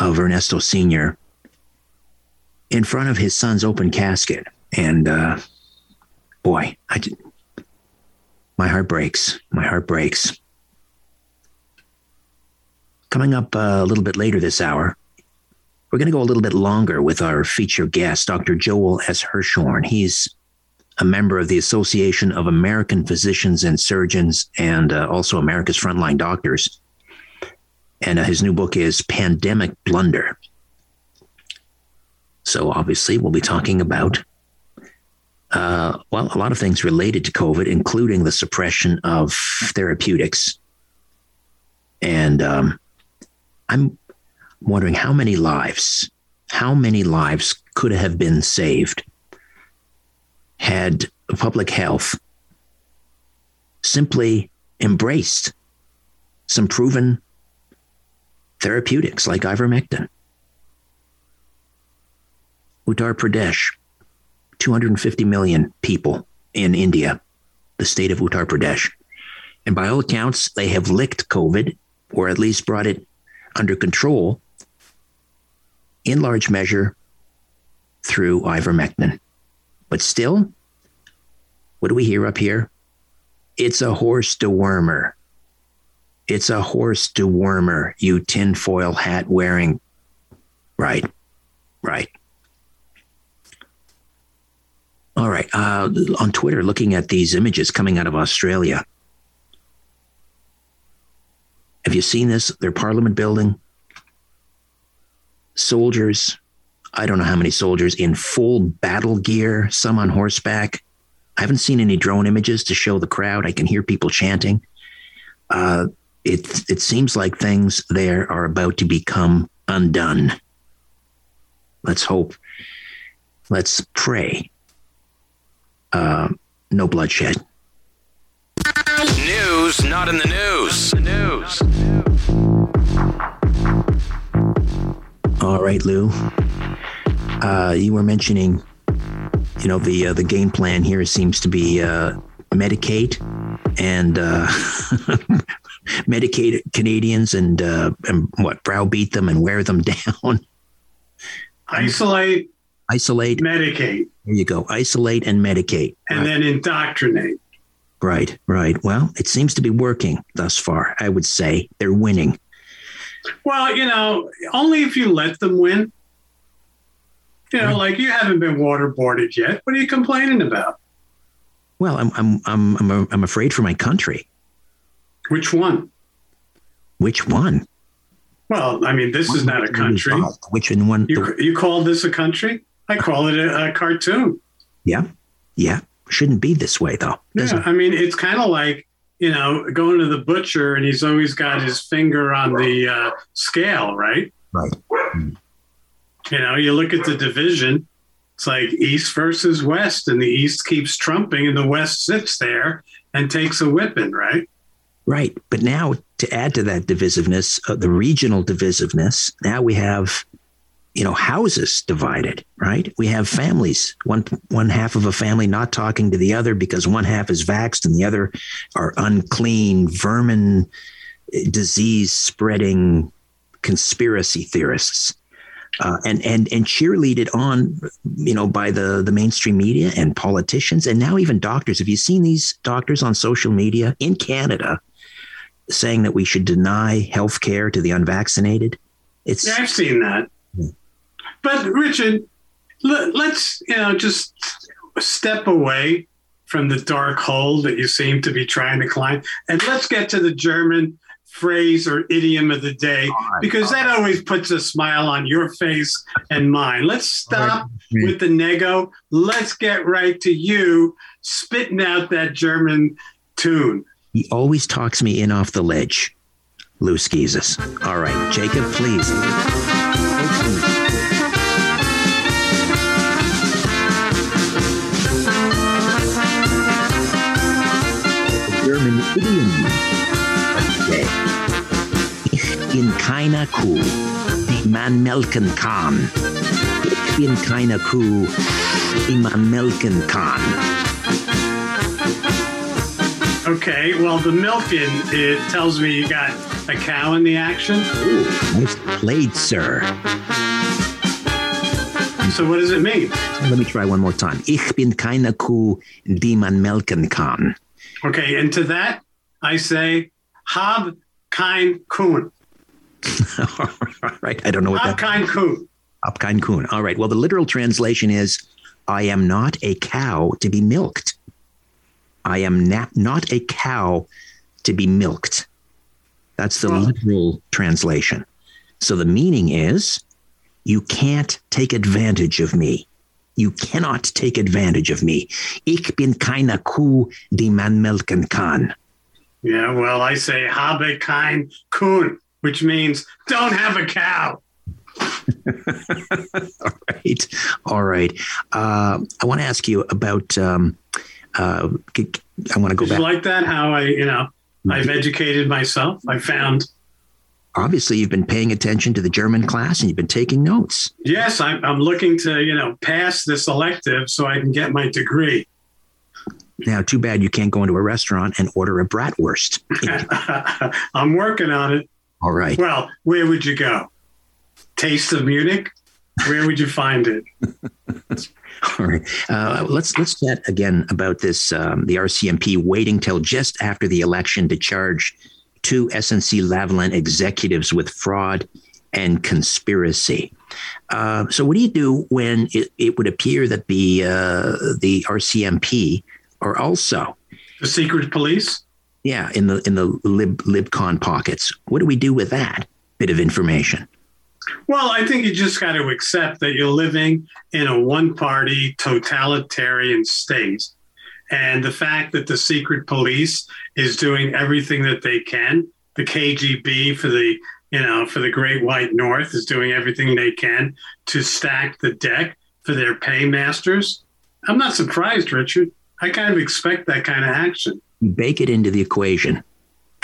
of Ernesto Sr. in front of his son's open casket. And uh, boy, I did, my heart breaks. My heart breaks. Coming up uh, a little bit later this hour, we're going to go a little bit longer with our feature guest, Dr. Joel S. Hirschhorn. He's a member of the Association of American Physicians and Surgeons and uh, also America's Frontline Doctors. And uh, his new book is Pandemic Blunder. So, obviously, we'll be talking about, uh, well, a lot of things related to COVID, including the suppression of therapeutics. And um, I'm wondering how many lives, how many lives could have been saved had public health simply embraced some proven therapeutics like ivermectin. Uttar Pradesh, 250 million people in India, the state of Uttar Pradesh. And by all accounts, they have licked COVID, or at least brought it under control in large measure through ivermectin. But still, what do we hear up here? It's a horse dewormer. It's a horse dewormer, you tinfoil hat wearing. Right, right. All right. Uh, on Twitter, looking at these images coming out of Australia. Have you seen this? Their parliament building. Soldiers, I don't know how many soldiers in full battle gear, some on horseback. I haven't seen any drone images to show the crowd. I can hear people chanting. Uh, it it seems like things there are about to become undone. Let's hope. Let's pray. Uh, no bloodshed. News not in the news. The news. All right, Lou. Uh, you were mentioning, you know, the uh, the game plan here seems to be uh, medicate and uh, medicate Canadians and uh, and what browbeat them and wear them down. Isolate, Isolate. Medicate. There you go. Isolate and medicate. And right. then indoctrinate. Right, right. Well, it seems to be working thus far. I would say they're winning. Well, you know, only if you let them win. You know, like you haven't been waterboarded yet. What are you complaining about? Well, I'm I'm I'm I'm, I'm afraid for my country. Which one? Which one? Well, I mean, this one is not a country. Which one? You, you call this a country? I call it a, a cartoon. Yeah, yeah. Shouldn't be this way, though. Yeah, I mean, it's kind of like you know going to the butcher and he's always got his finger on the uh, scale, right? Right. Mm. You know, you look at the division. It's like East versus West, and the East keeps trumping, and the West sits there and takes a whipping, right? Right. But now to add to that divisiveness, uh, the regional divisiveness, now we have, you know, houses divided, right? We have families, one one half of a family not talking to the other because one half is vaxxed and the other are unclean, vermin, disease spreading conspiracy theorists. Uh, and and and cheerleaded on, you know, by the the mainstream media and politicians, and now even doctors. Have you seen these doctors on social media in Canada saying that we should deny health care to the unvaccinated. It's yeah, I've seen that. But Richard, let, let's you know just step away from the dark hole that you seem to be trying to climb, and let's get to the German phrase or idiom of the day because that always puts a smile on your face and mine. Let's stop with the nego. Let's get right to you spitting out that German tune. He always talks me in off the ledge. Lou Schizas. All right, Jacob, please. German idiom. Okay. Ich bin keiner Kuh, die man melken kann. Ich bin keine Kuh, die man melken kann. Okay, well, the milking, it tells me you got a cow in the action. Ooh, nice played, sir. So what does it mean? Let me try one more time. Ich bin keine Kuh, die man melken kann. Okay, and to that, I say, hab kein Kuhn. All right, I don't know what hab that kein Kuhn. Hab kein Kuhn. All right, well, the literal translation is, I am not a cow to be milked. I am na- not a cow to be milked. That's the literal translation. So the meaning is you can't take advantage of me. You cannot take advantage of me. Ich bin keine Kuh, die man melken kann. Yeah, well, I say habe kein Kuhn, which means don't have a cow. All right. All right. Uh, I want to ask you about um, uh, I want to go Did back. You like that? How I, you know, I've educated myself. I found. Obviously, you've been paying attention to the German class and you've been taking notes. Yes, I'm, I'm looking to, you know, pass this elective so I can get my degree. Now, too bad you can't go into a restaurant and order a bratwurst. I'm working on it. All right. Well, where would you go? Taste of Munich? Where would you find it? All right. Uh, let's let's chat again about this. Um, the RCMP waiting till just after the election to charge two SNC Lavalin executives with fraud and conspiracy. Uh, so, what do you do when it, it would appear that the uh, the RCMP are also the secret police? Yeah, in the in the lib libcon pockets. What do we do with that bit of information? Well, I think you just got to accept that you're living in a one party totalitarian state. And the fact that the secret police is doing everything that they can, the KGB for the you know, for the Great White North is doing everything they can to stack the deck for their paymasters. I'm not surprised, Richard. I kind of expect that kind of action. Bake it into the equation.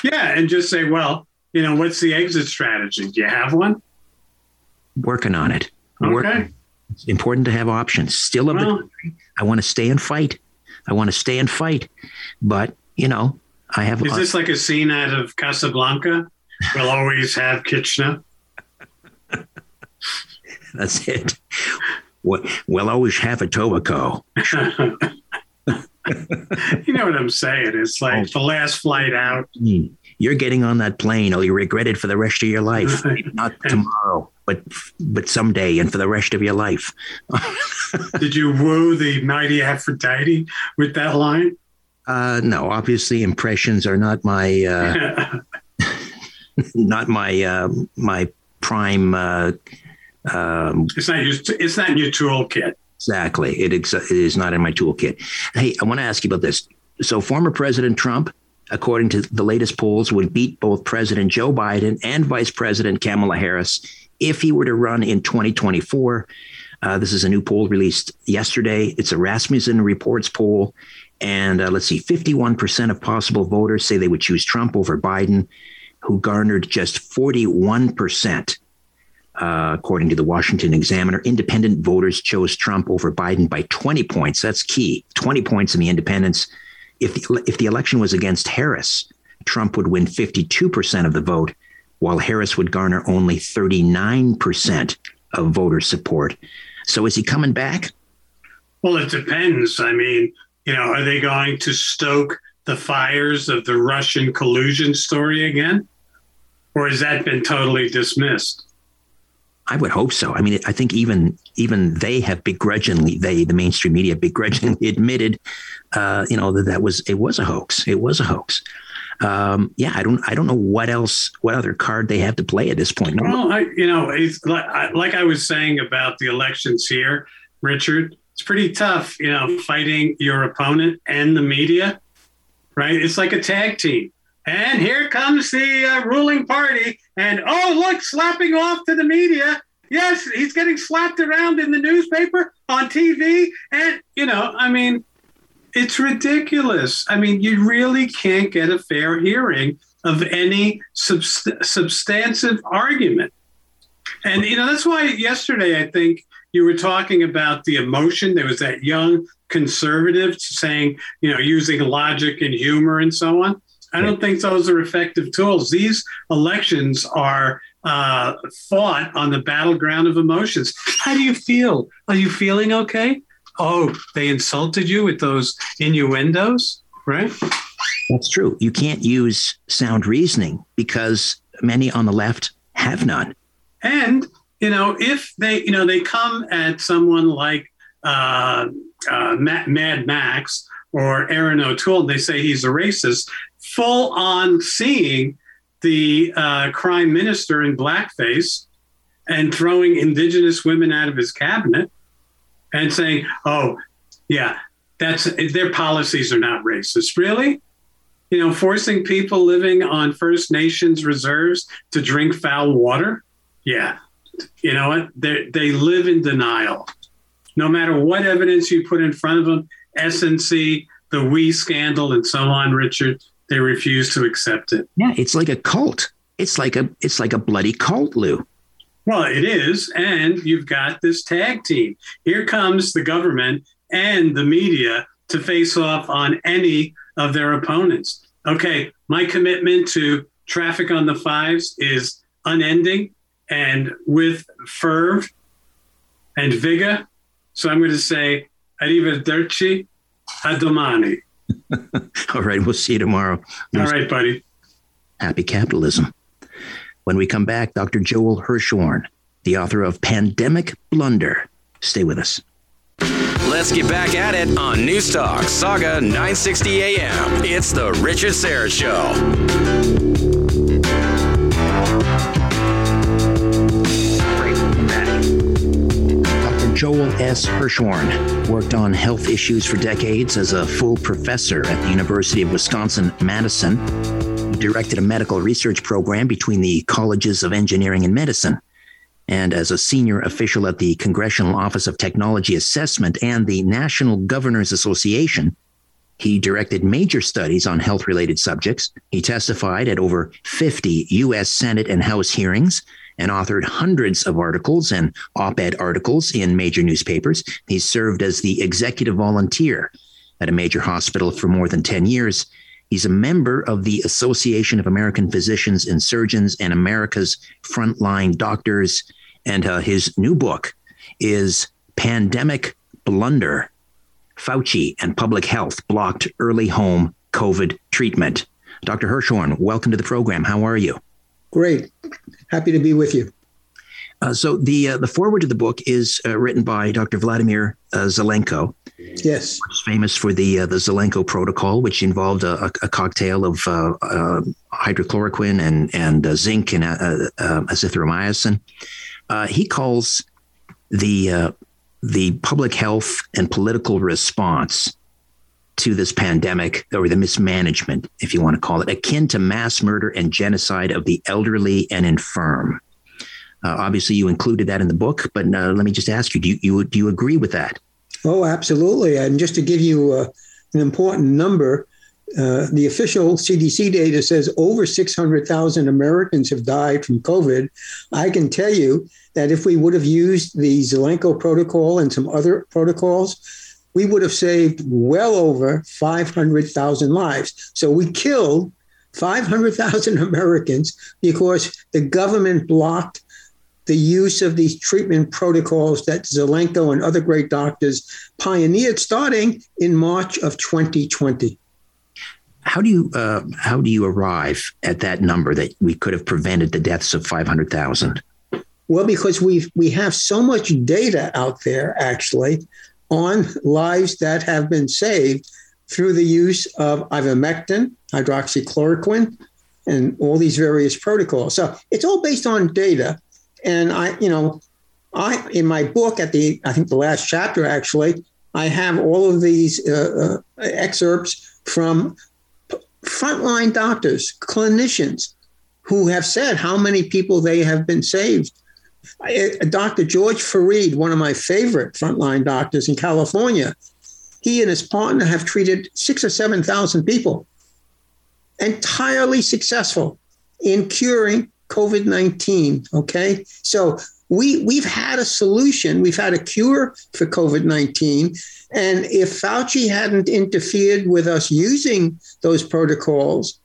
Yeah, and just say, well, you know, what's the exit strategy? Do you have one? Working on it. Okay. Working. It's important to have options. Still of well, the country. I want to stay and fight. I want to stay and fight. But, you know, I have. Is this like a scene out of Casablanca? We'll always have Kitchener. That's it. we'll always have a Tobacco. you know what I'm saying? It's like oh. the last flight out. Hmm. You're getting on that plane, or you regret it for the rest of your life. Not tomorrow, but but someday, and for the rest of your life. Did you woo the mighty Aphrodite with that line? Uh, no, obviously impressions are not my uh, not my uh, my prime. Uh, um, it's not your it's not in your toolkit. Exactly, it, it is not in my toolkit. Hey, I want to ask you about this. So, former President Trump, according to the latest polls, would beat both President Joe Biden and Vice President Kamala Harris if he were to run in 2024. Uh, this is a new poll released yesterday. It's a Rasmussen Reports poll. And uh, let's see, 51% of possible voters say they would choose Trump over Biden, who garnered just 41%. Uh, according to the Washington Examiner, independent voters chose Trump over Biden by 20 points. That's key. 20 points in the independents. If the, if the election was against Harris, Trump would win 52% of the vote, while Harris would garner only 39% of voter support. So is he coming back? Well, it depends. I mean, you know, are they going to stoke the fires of the Russian collusion story again? Or has that been totally dismissed? I would hope so. I mean, I think even even they have begrudgingly, they the mainstream media begrudgingly admitted, uh, you know, that that was it was a hoax. It was a hoax. Um, yeah, I don't I don't know what else what other card they have to play at this point. Well, I, you know, it's like, like I was saying about the elections here, Richard it's pretty tough, you know, fighting your opponent and the media, right? It's like a tag team. And here comes the uh, ruling party, and oh, look, slapping off to the media. Yes, he's getting slapped around in the newspaper, on TV. And, you know, I mean, it's ridiculous. I mean, you really can't get a fair hearing of any subst- substantive argument. And, you know, that's why yesterday I think you were talking about the emotion. There was that young conservative saying, you know, using logic and humor and so on. I don't think those are effective tools. These elections are uh, fought on the battleground of emotions. How do you feel? Are you feeling okay? Oh, they insulted you with those innuendos, right? That's true. You can't use sound reasoning because many on the left have none. And you know, if they, you know, they come at someone like uh, uh, Mad Max or Erin O'Toole, and they say he's a racist, full on seeing the uh, crime minister in blackface and throwing indigenous women out of his cabinet and saying, oh, yeah, that's their policies are not racist. Really? You know, forcing people living on First Nations reserves to drink foul water? Yeah, you know what? They they live in denial. No matter what evidence you put in front of them, SNC, the We scandal, and so on, Richard, they refuse to accept it. Yeah, it's like a cult. It's like a it's like a bloody cult, Lou. Well, it is, and you've got this tag team. Here comes the government and the media to face off on any of their opponents. Okay, my commitment to traffic on the fives is unending and with ferv and vigor. So I'm going to say arrivederci a domani. All right, we'll see you tomorrow. All right, buddy. Happy capitalism. When we come back, Dr. Joel Hirschhorn, the author of Pandemic Blunder. Stay with us. Let's get back at it on Newstalk Sauga 960 AM. It's the Richard Syrett Show. Dr. Joel S. Hirschhorn worked on health issues for decades as a full professor at the University of Wisconsin Madison. Directed a medical research program between the colleges of engineering and medicine. And as a senior official at the Congressional Office of Technology Assessment and the National Governors Association, he directed major studies on health related subjects. He testified at over 50 U.S. Senate and House hearings and authored hundreds of articles and op ed articles in major newspapers. He served as the executive volunteer at a major hospital for more than 10 years. He's a member of the Association of American Physicians and Surgeons and America's Frontline Doctors. And uh, his new book is Pandemic Blunder Fauci and Public Health Blocked Early Home COVID Treatment. Dr. Hirschhorn, welcome to the program. How are you? Great. Happy to be with you. Uh, so the uh, the foreword to the book is uh, written by Dr. Vladimir uh, Zelenko. Yes, famous for the uh, the Zelenko protocol, which involved a, a cocktail of uh, hydroxychloroquine and and zinc and azithromycin. he calls the the public health and political response to this pandemic or the mismanagement, if you want to call it, akin to mass murder and genocide of the elderly and infirm. Uh, obviously, you included that in the book, but uh, let me just ask you: Do you, do you agree with that? Oh, absolutely. And just to give you uh, an important number, uh, the official CDC data says over 600,000 Americans have died from COVID. I can tell you that if we would have used the Zelenko protocol and some other protocols, we would have saved well over 500,000 lives. So we killed 500,000 Americans because the government blocked the use of these treatment protocols that Zelenko and other great doctors pioneered starting in March of 2020. How do you uh, how do you arrive at that number that we could have prevented the deaths of 500,000? Well, because we we have so much data out there actually on lives that have been saved through the use of ivermectin, hydroxychloroquine, and all these various protocols. So it's all based on data. And I, you know, I in my book at the I think the last chapter actually, I have all of these uh, uh, excerpts from frontline doctors, clinicians who have said how many people they have been saved. Dr. George Fareed, one of my favorite frontline doctors in California, he and his partner have treated six or 7,000 people, entirely successful in curing COVID 19. Okay. So we, we've had a solution, we've had a cure for COVID 19. And if Fauci hadn't interfered with us using those protocols,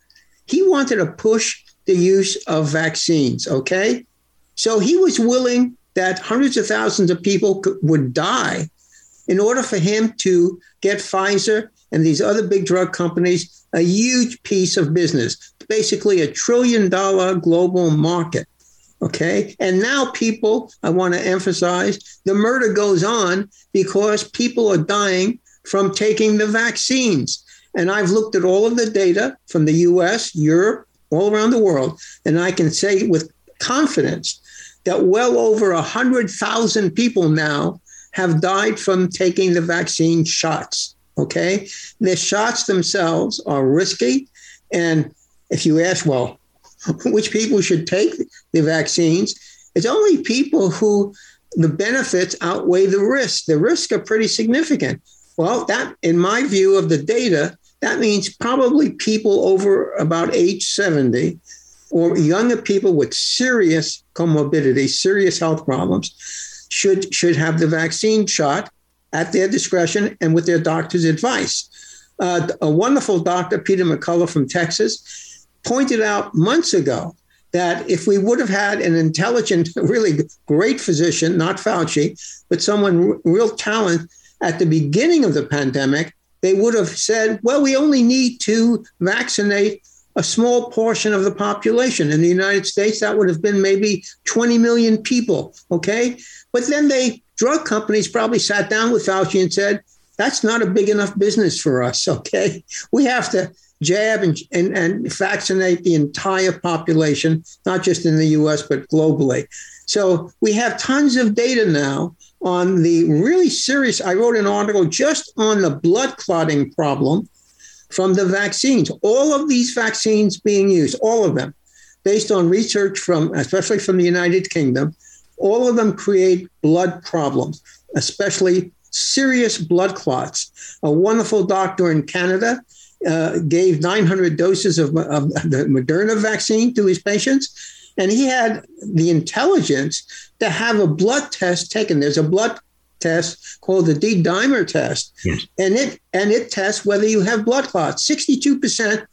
he wanted to push the use of vaccines. Okay. So he was willing that hundreds of thousands of people would die in order for him to get Pfizer and these other big drug companies a huge piece of business, basically a trillion dollar global market. Okay. And now people, I want to emphasize, the murder goes on because people are dying from taking the vaccines. And I've looked at all of the data from the US, Europe, all around the world, and I can say with confidence that well over 100,000 people now have died from taking the vaccine shots. Okay. The shots themselves are risky. And if you ask, well, which people should take the vaccines, it's only people who the benefits outweigh the risks. The risks are pretty significant. Well, that, in my view of the data, that means probably people over about age 70 or younger people with serious comorbidity, serious health problems, should should have the vaccine shot at their discretion and with their doctor's advice. Uh, a wonderful doctor, Peter McCullough from Texas, pointed out months ago that if we would have had an intelligent, really great physician, not Fauci, but someone real talent at the beginning of the pandemic, they would have said, well, we only need to vaccinate a small portion of the population. In the United States, that would have been maybe 20 million people. Okay. But then they, drug companies probably sat down with Fauci and said, that's not a big enough business for us. Okay. We have to jab and, and, and vaccinate the entire population, not just in the US, but globally. So we have tons of data now on the really serious. I wrote an article just on the blood clotting problem from the vaccines. All of these vaccines being used, all of them, based on research from, especially from the United Kingdom, all of them create blood problems, especially serious blood clots. A wonderful doctor in Canada uh, gave 900 doses of, of the Moderna vaccine to his patients, and he had the intelligence to have a blood test taken. There's a blood test called the D dimer test, yes. and it and it tests whether you have blood clots. Sixty-two percent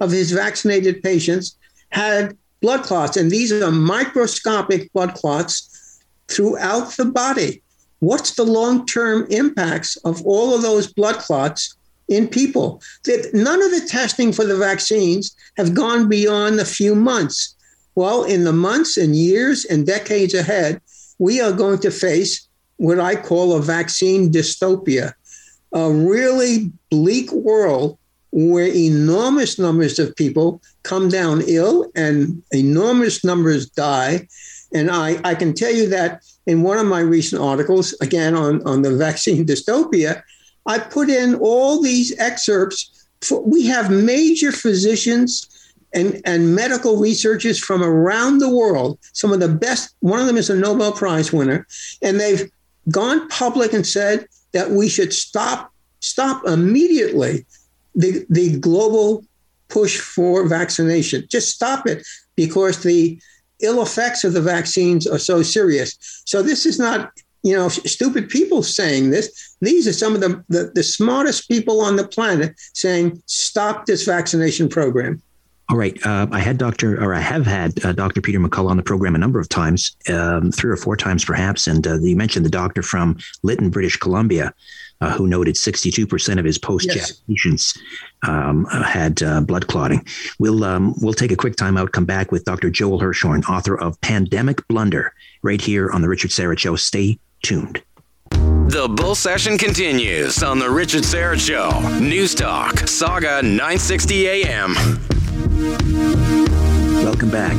of his vaccinated patients had blood clots, and these are microscopic blood clots throughout the body. what's the long term impacts of all of those blood clots in people? That none of the testing for the vaccines have gone beyond a few months. Well, in the months and years and decades ahead, we are going to face what I call a vaccine dystopia, a really bleak world where enormous numbers of people come down ill and enormous numbers die. And I, I can tell you that in one of my recent articles, again on, on the vaccine dystopia, I put in all these excerpts. For, we have major physicians and, and medical researchers from around the world, some of the best. One of them is a Nobel Prize winner, and they've gone public and said that we should stop stop immediately the, the global push for vaccination. Just stop it because the ill effects of the vaccines are so serious. So this is not, you know, stupid people saying this. These are some of the, the, the smartest people on the planet saying, stop this vaccination program. All right. Uh, I had Dr. or I have had uh, Dr. Peter McCullough on the program a number of times, um, three or four times perhaps. And uh, you mentioned the doctor from Lytton, British Columbia, uh, who noted 62% of his post-jab yes. patients um, had uh, blood clotting. We'll um, we'll take a quick time out. Come back with Dr. Joel Hirschhorn, author of Pandemic Blunder, right here on the Richard Syrett Show. Stay tuned. The bull session continues on the Richard Syrett Show. News Talk, Sauga 960 AM. Welcome back.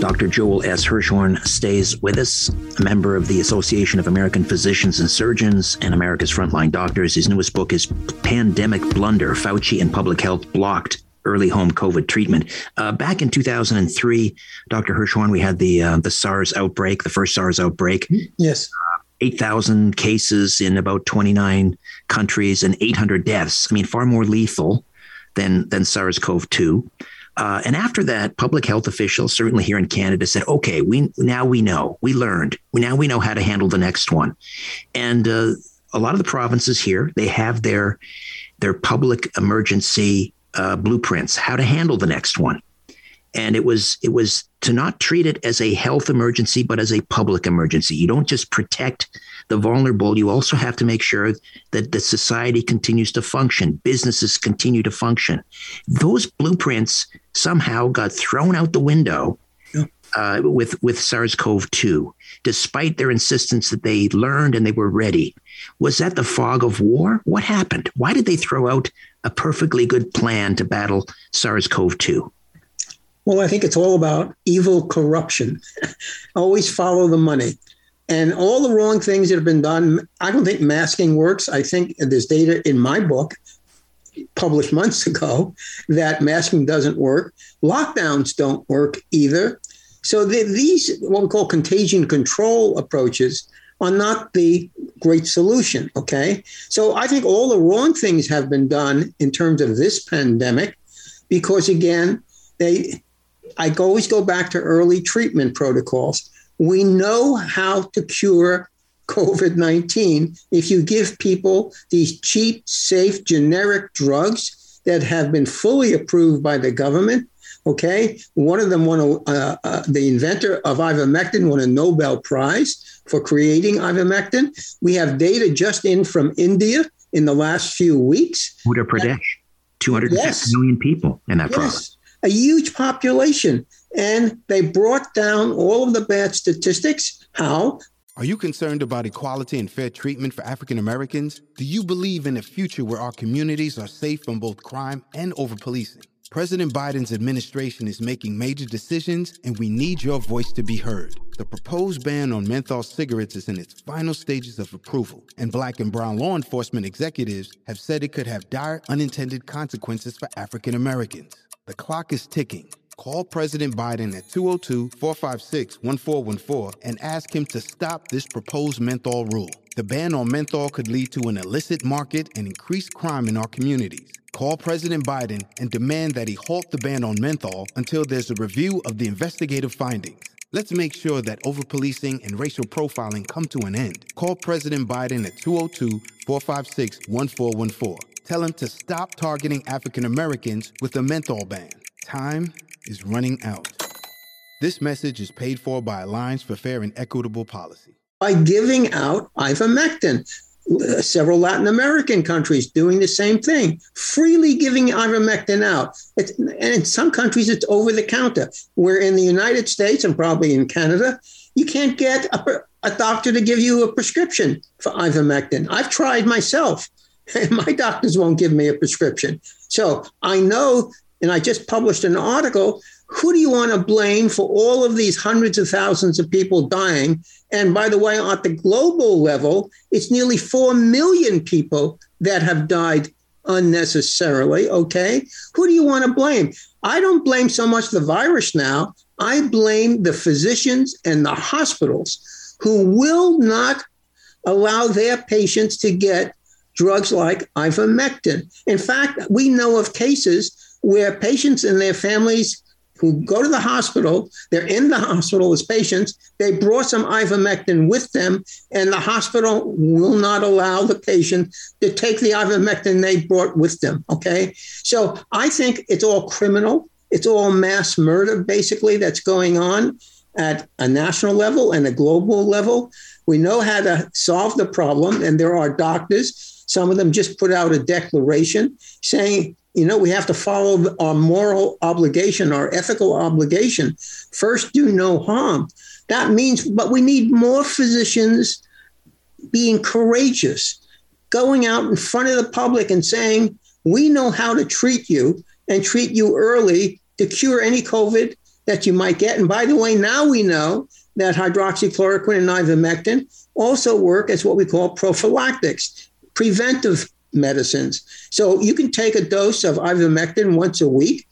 Dr. Joel S. Hirschhorn stays with us, a member of the Association of American Physicians and Surgeons and America's Frontline Doctors. His newest book is Pandemic Blunder Fauci and Public Health Blocked Early Home COVID Treatment. Uh, back in 2003, Dr. Hirschhorn, we had the, uh, the SARS outbreak, the first SARS outbreak. Yes. Uh, 8,000 cases in about 29 countries and 800 deaths. I mean, far more lethal than, than SARS CoV 2. Uh, and after that, public health officials, certainly here in Canada, said, "Okay, we now we know, we learned, now we know how to handle the next one." And uh, a lot of the provinces here, they have their their public emergency uh, blueprints, how to handle the next one. And it was it was to not treat it as a health emergency, but as a public emergency. You don't just protect the vulnerable, you also have to make sure that the society continues to function, businesses continue to function. Those blueprints somehow got thrown out the window uh, with with SARS-CoV-2, despite their insistence that they learned and they were ready. Was that the fog of war? What happened? Why did they throw out a perfectly good plan to battle SARS-CoV-2? Well, I think it's all about evil corruption. Always follow the money and all the wrong things that have been done. I don't think masking works. I think there's data in my book published months ago that masking doesn't work. Lockdowns don't work either. So the, these, what we call contagion control approaches, are not the great solution. Okay. So I think all the wrong things have been done in terms of this pandemic because, again, they, I always go back to early treatment protocols we know how to cure COVID 19 if you give people these cheap, safe, generic drugs that have been fully approved by the government. Okay. One of them won a, uh, uh, the inventor of ivermectin won a Nobel Prize for creating ivermectin. We have data just in from India in the last few weeks. Uttar Pradesh, 250 yes. million people in that yes. province. A huge population and they brought down all of the bad statistics. How? Are you concerned about equality and fair treatment for African Americans? Do you believe in a future where our communities are safe from both crime and over policing? President Biden's administration is making major decisions, and we need your voice to be heard. The proposed ban on menthol cigarettes is in its final stages of approval, and black and brown law enforcement executives have said it could have dire unintended consequences for African Americans. The clock is ticking Call President Biden at 202 456 1414 and ask him to stop this proposed menthol rule. The ban on menthol could lead to an illicit market and increased crime in our communities. Call President Biden and demand that he halt the ban on menthol until there's a review of the investigative findings. Let's make sure that overpolicing and racial profiling come to an end. Call President Biden at 202 456 1414. Tell him to stop targeting African Americans with a menthol ban. Time is running out. This message is paid for by Alliance for Fair and Equitable Policy. by giving out ivermectin. Uh, several Latin American countries doing the same thing, freely giving ivermectin out. It's, and in some countries, it's over the counter. Where in the United States and probably in Canada, you can't get a, a doctor to give you a prescription for ivermectin. I've tried myself, my doctors won't give me a prescription. So I know, and I just published an article who do you want to blame for all of these hundreds of thousands of people dying? And by the way, at the global level, it's nearly 4 million people that have died unnecessarily. Okay. Who do you want to blame? I don't blame so much the virus now. I blame the physicians and the hospitals who will not allow their patients to get drugs like ivermectin. In fact, we know of cases where patients and their families who go to the hospital, they're in the hospital as patients, they brought some ivermectin with them, and the hospital will not allow the patient to take the ivermectin they brought with them. Okay. So I think it's all criminal. It's all mass murder, basically, that's going on at a national level and a global level. We know how to solve the problem, and there are doctors. Some of them just put out a declaration saying you know, we have to follow our moral obligation, our ethical obligation. First, do no harm. That means, but we need more physicians being courageous, going out in front of the public and saying, we know how to treat you and treat you early to cure any COVID that you might get. And by the way, now we know that hydroxychloroquine and ivermectin also work as what we call prophylactics, preventive medicines. So you can take a dose of ivermectin once a week,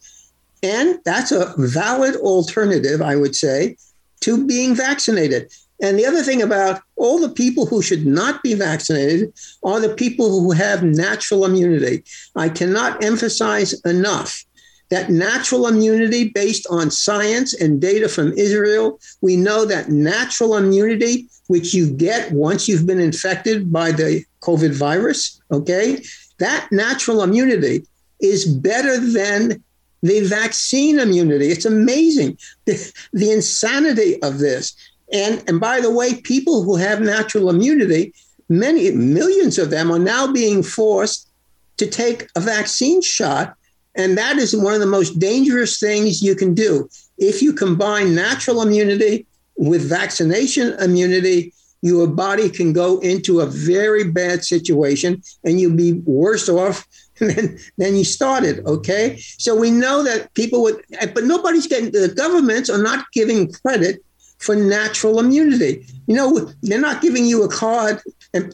and that's a valid alternative, I would say, to being vaccinated. And the other thing about all the people who should not be vaccinated are the people who have natural immunity. I cannot emphasize enough that natural immunity based on science and data from Israel, we know that natural immunity, which you get once you've been infected by the COVID virus, okay, that natural immunity is better than the vaccine immunity. It's amazing the, the insanity of this. And, and by the way, people who have natural immunity, many millions of them are now being forced to take a vaccine shot and that is one of the most dangerous things you can do. If you combine natural immunity with vaccination immunity, your body can go into a very bad situation and you'll be worse off than, than you started. Okay. So we know that people would, but nobody's getting, the governments are not giving credit for natural immunity. You know, they're not giving you a card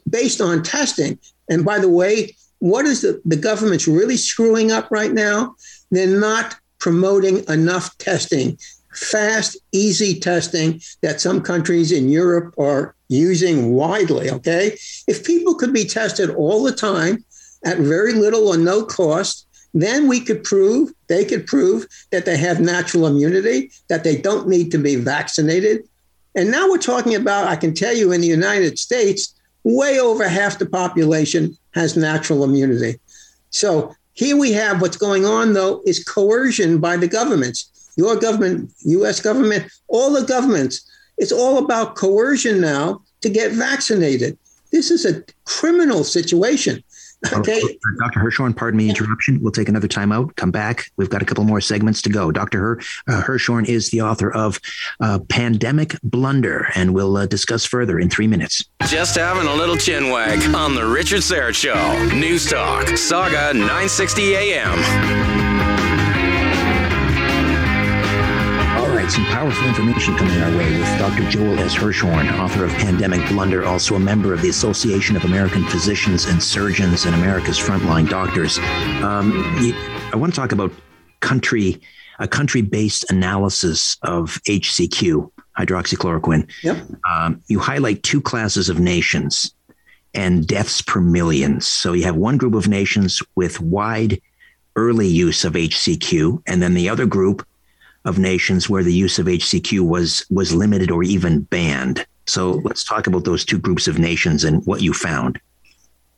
based on testing. And by the way, what is the, the government's really screwing up right now? They're not promoting enough testing, fast, easy testing that some countries in Europe are using widely. Okay. If people could be tested all the time at very little or no cost, then we could prove, they could prove that they have natural immunity, that they don't need to be vaccinated. And now we're talking about, I can tell you in the United States, way over half the population has natural immunity. So here we have what's going on, though, is coercion by the governments. Your government, US government, all the governments. It's all about coercion now to get vaccinated. This is a criminal situation. Okay. Dr. Hirschhorn, pardon me interruption. We'll take another time out, come back. We've got a couple more segments to go. Dr. Her, uh, Hirschhorn is the author of uh, Pandemic Blunder, and we'll uh, discuss further in three minutes. Just having a little chin wag on The Richard Syrett Show. News Talk, Sauga 960 AM. Some powerful information coming our way with Dr. Joel S. Hirschhorn, author of Pandemic Blunder, also a member of the Association of American Physicians and Surgeons and America's Frontline Doctors. Um, I want to talk about country, a country-based analysis of HCQ, hydroxychloroquine. Yep. Um, you highlight two classes of nations and deaths per millions. So you have one group of nations with wide early use of HCQ, and then the other group of nations where the use of HCQ was was limited or even banned. So let's talk about those two groups of nations and what you found.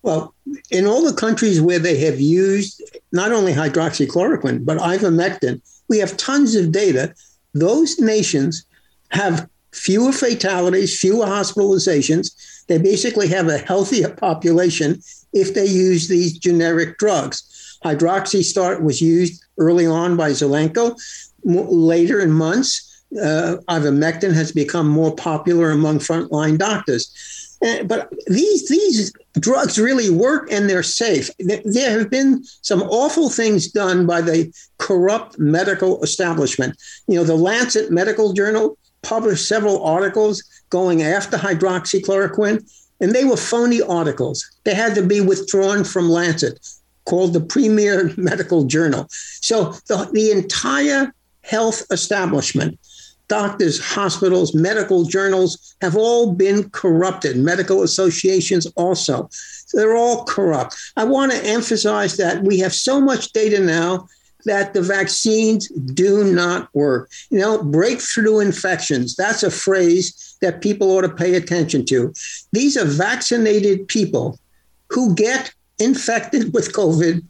Well, in all the countries where they have used not only hydroxychloroquine but ivermectin, we have tons of data. Those nations have fewer fatalities, fewer hospitalizations. They basically have a healthier population if they use these generic drugs. Hydroxystart was used early on by Zelenko. Later in months, uh, ivermectin has become more popular among frontline doctors. But these these drugs really work and they're safe. There have been some awful things done by the corrupt medical establishment. You know, the Lancet Medical Journal published several articles going after hydroxychloroquine, and they were phony articles. They had to be withdrawn from Lancet, called the premier medical journal. So the, the entire health establishment doctors, hospitals, medical journals have all been corrupted, medical associations also. They're all corrupt. I want to emphasize that we have so much data now that the vaccines do not work. You know, breakthrough infections, that's a phrase that people ought to pay attention to. These are vaccinated people who get infected with COVID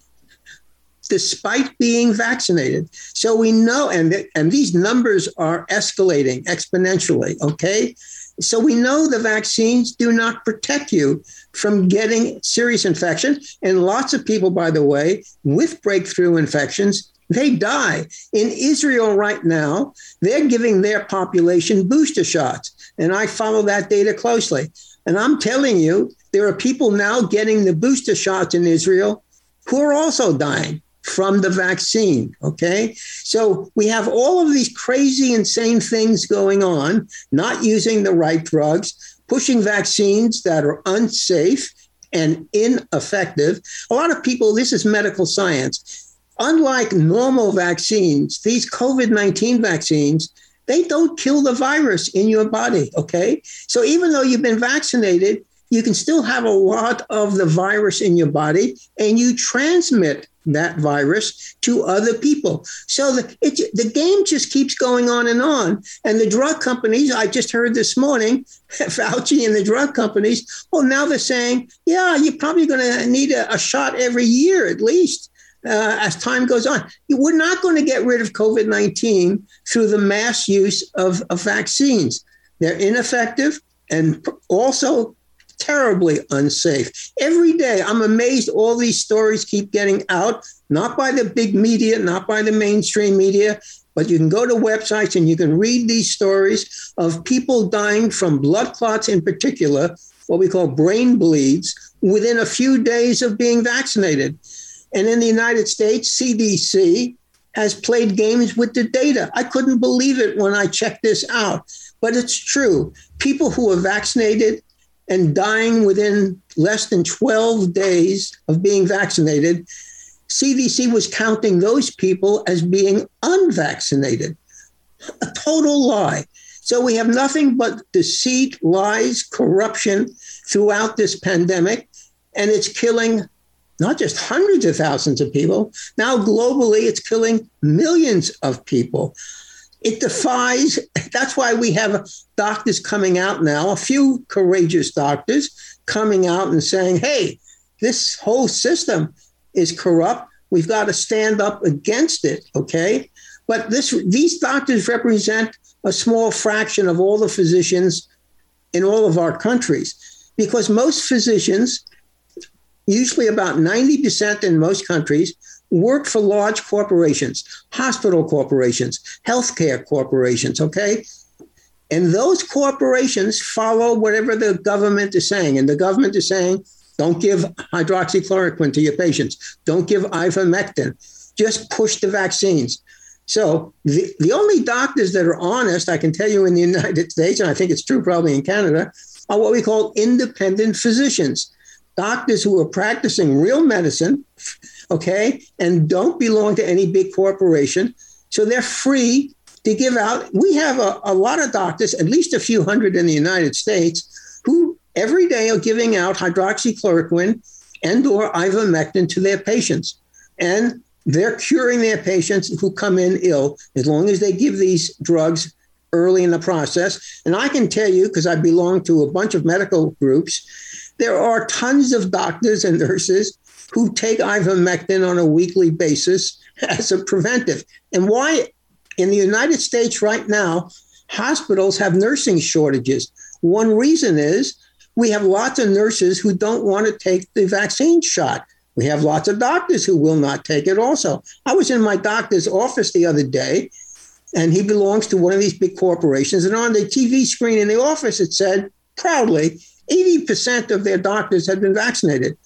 despite being vaccinated. So we know, and, and these numbers are escalating exponentially, okay? So we know the vaccines do not protect you from getting serious infection. And lots of people, by the way, with breakthrough infections, they die. In Israel right now, they're giving their population booster shots. And I follow that data closely. And I'm telling you, there are people now getting the booster shots in Israel who are also dying from the vaccine. Okay. So we have all of these crazy, insane things going on, not using the right drugs, pushing vaccines that are unsafe and ineffective. A lot of people, this is medical science. Unlike normal vaccines, these COVID 19 vaccines, they don't kill the virus in your body. Okay. So even though you've been vaccinated, you can still have a lot of the virus in your body and you transmit that virus to other people. So the, it, the game just keeps going on and on. And the drug companies, I just heard this morning, Fauci and the drug companies, well, now they're saying, yeah, you're probably going to need a, a, shot every year at least. Uh, as time goes on, we're not going to get rid of COVID 19 through the mass use of, of vaccines. They're ineffective and also terribly unsafe. Every day, I'm amazed all these stories keep getting out, not by the big media, not by the mainstream media, but you can go to websites and you can read these stories of people dying from blood clots in particular, what we call brain bleeds, within a few days of being vaccinated. And in the United States, CDC has played games with the data. I couldn't believe it when I checked this out, but it's true. People who are vaccinated and dying within less than 12 days of being vaccinated, CDC was counting those people as being unvaccinated. A total lie. So we have nothing but deceit, lies, corruption throughout this pandemic, and it's killing not just hundreds of thousands of people. Now, globally, it's killing millions of people it defies, that's why we have doctors coming out now, a few courageous doctors coming out and saying, hey, this whole system is corrupt. We've got to stand up against it, okay? But this, these doctors represent a small fraction of all the physicians in all of our countries because most physicians, usually about 90% in most countries, work for large corporations, hospital corporations, healthcare corporations, okay? And those corporations follow whatever the government is saying. And the government is saying, don't give hydroxychloroquine to your patients, don't give ivermectin, just push the vaccines. So the, the only doctors that are honest, I can tell you in the United States, and I think it's true probably in Canada, are what we call independent physicians. Doctors who are practicing real medicine, okay, and don't belong to any big corporation. So they're free to give out. We have a, a lot of doctors, at least a few hundred in the United States, who every day are giving out hydroxychloroquine and or ivermectin to their patients. And they're curing their patients who come in ill as long as they give these drugs early in the process. And I can tell you, because I belong to a bunch of medical groups, there are tons of doctors and nurses who take ivermectin on a weekly basis as a preventive. And why in the United States right now, hospitals have nursing shortages. One reason is we have lots of nurses who don't want to take the vaccine shot. We have lots of doctors who will not take it also. I was in my doctor's office the other day, and he belongs to one of these big corporations. And on the TV screen in the office, it said proudly 80% of their doctors had been vaccinated.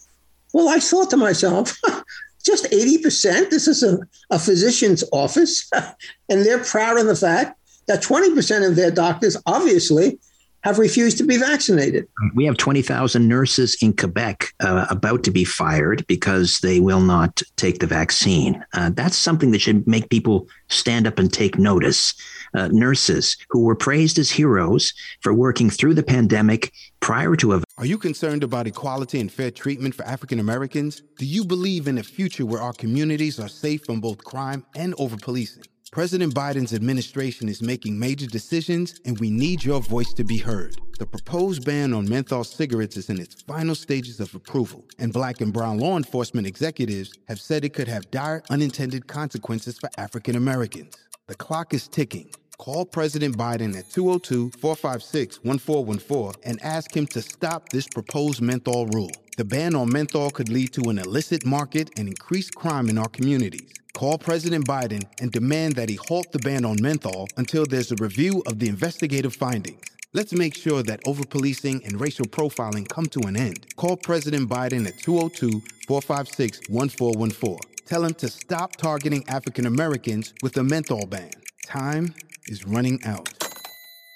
Well, I thought to myself, just 80%? This is a, a physician's office. and they're proud of the fact that 20% of their doctors obviously have refused to be vaccinated. We have 20,000 nurses in Quebec uh, about to be fired because they will not take the vaccine. Uh, that's something that should make people stand up and take notice. Uh, nurses who were praised as heroes for working through the pandemic prior to a. Are you concerned about equality and fair treatment for African Americans? Do you believe in a future where our communities are safe from both crime and over policing? President Biden's administration is making major decisions, and we need your voice to be heard. The proposed ban on menthol cigarettes is in its final stages of approval, and black and brown law enforcement executives have said it could have dire unintended consequences for African Americans. The clock is ticking. Call President Biden at 202 456 1414 and ask him to stop this proposed menthol rule. The ban on menthol could lead to an illicit market and increased crime in our communities. Call President Biden and demand that he halt the ban on menthol until there's a review of the investigative findings. Let's make sure that overpolicing and racial profiling come to an end. Call President Biden at 202 456 1414. Tell him to stop targeting African Americans with a menthol ban. Time is running out.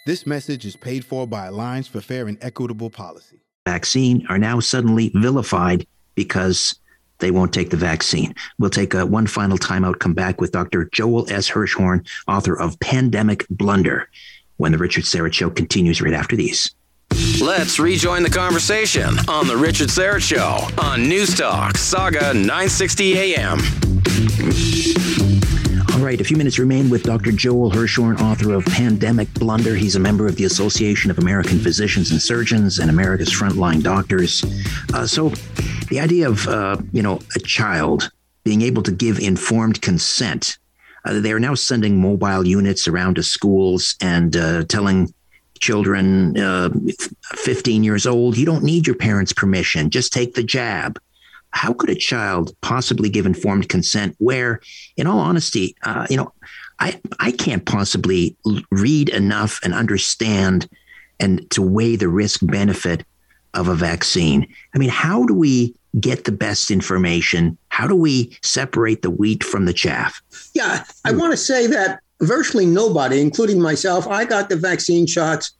This message is paid for by Alliance for Fair and Equitable Policy. Vaccine are now suddenly vilified because they won't take the vaccine. We'll take a one final timeout, come back with Dr. Joel S. Hirschhorn, author of Pandemic Blunder, when the Richard Syrett Show continues right after these. Let's rejoin the conversation on The Richard Syrett Show on News Talk, Sauga 960 AM. All right, a few minutes remain with Dr. Joel Hirschhorn, author of Pandemic Blunder. He's a member of the Association of American Physicians and Surgeons and America's Frontline Doctors. Uh, so, the idea of uh, you know a child being able to give informed consent. Uh, they are now sending mobile units around to schools and uh, telling children uh, 15 years old, you don't need your parents' permission, just take the jab. How could a child possibly give informed consent where in all honesty uh, you know i i can't possibly read enough and understand and to weigh the risk benefit of a vaccine? I mean how do we get the best information? How do we separate the wheat from the chaff? Yeah i want to say that virtually nobody including myself i got the vaccine shots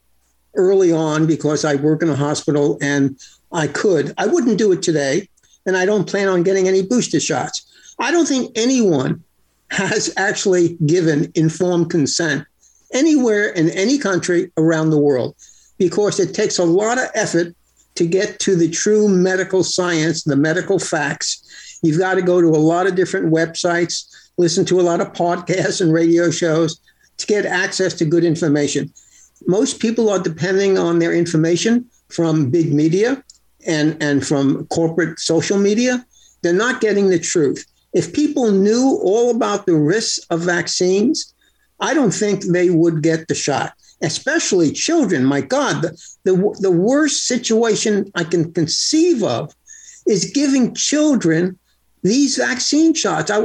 early on because i work in a hospital and i could i wouldn't do it today and I don't plan on getting any booster shots. I don't think anyone has actually given informed consent anywhere in any country around the world because it takes a lot of effort to get to the true medical science, the medical facts. You've got to go to a lot of different websites, listen to a lot of podcasts and radio shows to get access to good information. Most people are depending on their information from big media and, and from corporate social media, they're not getting the truth. If people knew all about the risks of vaccines, I don't think they would get the shot, especially children. My God, the, the, the worst situation I can conceive of is giving children these vaccine shots. I,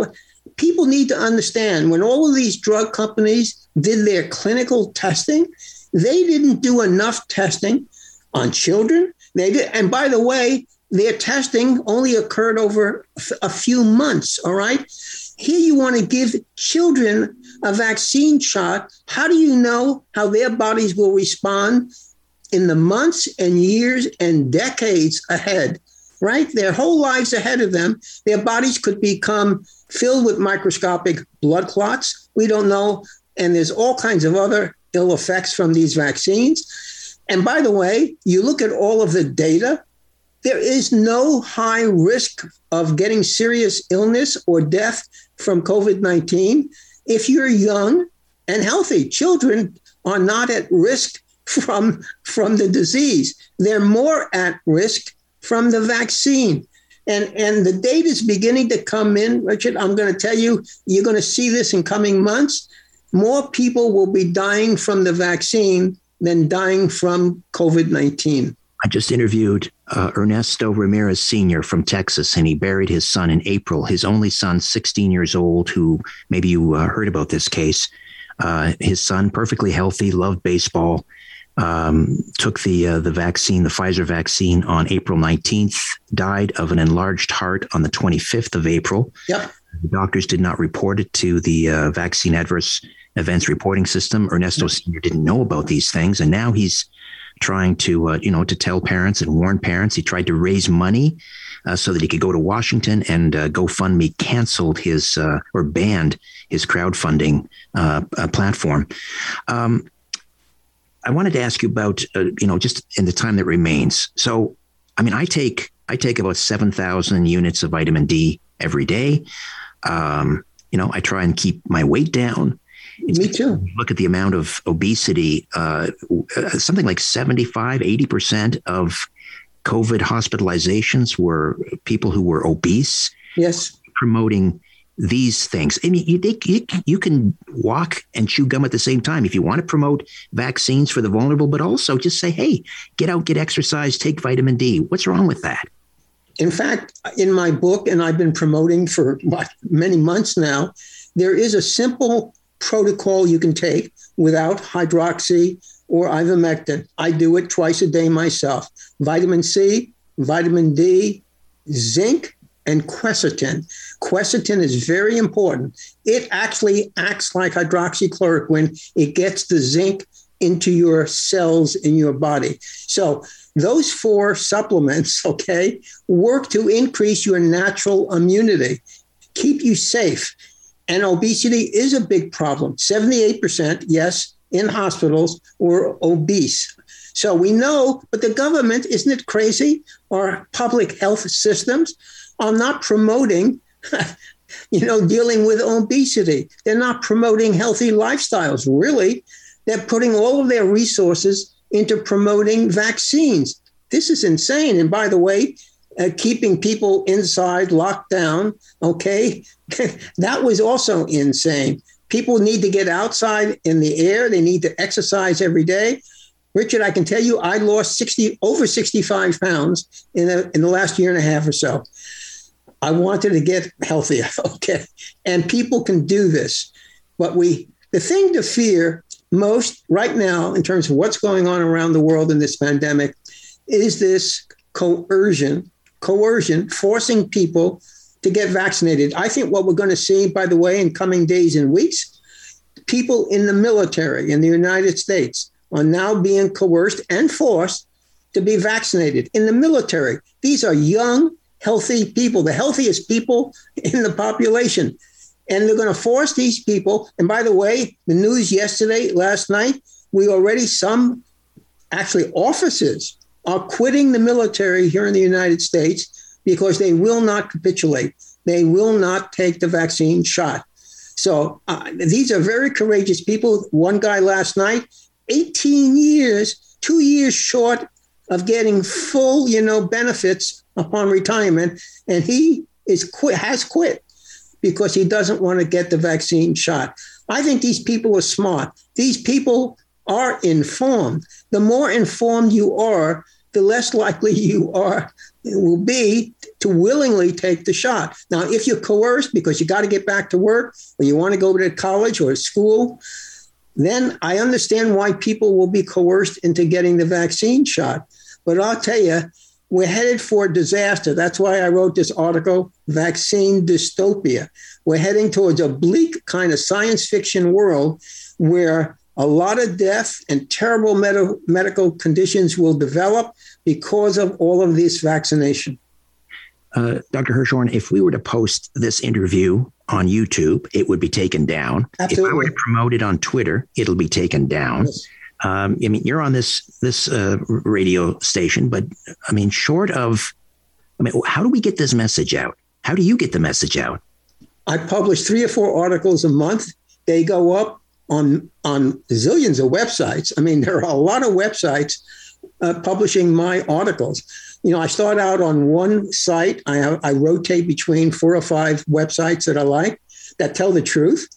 people need to understand when all of these drug companies did their clinical testing, they didn't do enough testing on children, they did, and by the way, their testing only occurred over a few months. All right. Here you want to give children a vaccine shot. How do you know how their bodies will respond in the months and years and decades ahead? Right? Their whole lives ahead of them, their bodies could become filled with microscopic blood clots. We don't know. And there's all kinds of other ill effects from these vaccines. And by the way, you look at all of the data, there is no high risk of getting serious illness or death from COVID 19 if you're young and healthy. Children are not at risk from, from the disease, they're more at risk from the vaccine. And, and the data is beginning to come in, Richard. I'm going to tell you, you're going to see this in coming months. more people will be dying from the vaccine than dying from COVID 19. I just interviewed uh, Ernesto Ramirez Sr. from Texas, and he buried his son in April. His only son, 16 years old, who maybe you uh, heard about this case. Uh, his son, perfectly healthy, loved baseball, um, took the uh, the vaccine, the Pfizer vaccine, on April 19th. Died of an enlarged heart on the 25th of April. Yep. The doctors did not report it to the uh, vaccine adverse events reporting system. Ernesto yep. Sr. didn't know about these things, and now he's trying to uh, you know to tell parents and warn parents. He tried to raise money uh, so that he could go to Washington and uh, GoFundMe canceled his uh, or banned his crowdfunding uh, uh, platform. Um, I wanted to ask you about you know just in the time that remains. So, I mean, I take I take about seven thousand units of vitamin D every day. Um, you know, I try and keep my weight down. It's, Me too. Look at the amount of obesity. Uh, uh something like 75, 80% of COVID hospitalizations were people who were obese. Yes. Promoting these things. I mean, you, you, you can walk and chew gum at the same time if you want to promote vaccines for the vulnerable, but also just say, hey, get out, get exercise, take vitamin D. What's wrong with that? In fact, in my book, and I've been promoting for what, many months now, there is a simple protocol you can take without hydroxy or ivermectin. I do it twice a day myself. Vitamin C, vitamin D, zinc, and quercetin. Quercetin is very important. It actually acts like hydroxychloroquine. It gets the zinc into your cells in your body. So those four supplements, okay, work to increase your natural immunity, keep you safe. And obesity is a big problem. 78%, yes, in hospitals were obese. So we know, but the government, isn't it crazy? Our public health systems are not promoting, you know, dealing with obesity. They're not promoting healthy lifestyles, really. They're putting all of their resources into promoting vaccines. This is insane. And by the way, uh, keeping people inside locked down, okay, that was also insane. People need to get outside in the air. They need to exercise every day. Richard, I can tell you, I lost 60 over 65 pounds in, a, in the last year and a half or so. I wanted to get healthier, okay? And people can do this. But we, the thing to fear most right now, in terms of what's going on around the world in this pandemic, is this coercion, coercion, forcing people to get vaccinated. I think what we're going to see, by the way, in coming days and weeks, people in the military in the United States are now being coerced and forced to be vaccinated in the military. These are young, healthy people, the healthiest people in the population. And they're going to force these people. And by the way, the news yesterday, last night, we already, some actually officers are quitting the military here in the United States because they will not capitulate. They will not take the vaccine shot. So uh, these are very courageous people. One guy last night, 18 years, two years short of getting full, you know, benefits upon retirement, and he is quit, has quit because he doesn't want to get the vaccine shot. I think these people are smart. These people are informed. The more informed you are, the less likely you are will be to willingly take the shot. Now, if you're coerced because you got to get back to work or you want to go to college or school, then I understand why people will be coerced into getting the vaccine shot. But I'll tell you, we're headed for disaster. That's why I wrote this article, Vaccine Dystopia. We're heading towards a bleak kind of science fiction world where a lot of death and terrible med- medical conditions will develop because of all of this vaccination. Uh, Dr. Hirschhorn, if we were to post this interview on YouTube, it would be taken down. Absolutely. If I were to promote it on Twitter, it'll be taken down. Yes. Um, I mean, you're on this this uh, radio station, but I mean, short of, I mean, how do we get this message out? How do you get the message out? I publish three or four articles a month. They go up on on zillions of websites. I mean, there are a lot of websites uh, publishing my articles. You know, I start out on one site. I, I rotate between four or five websites that I like that tell the truth,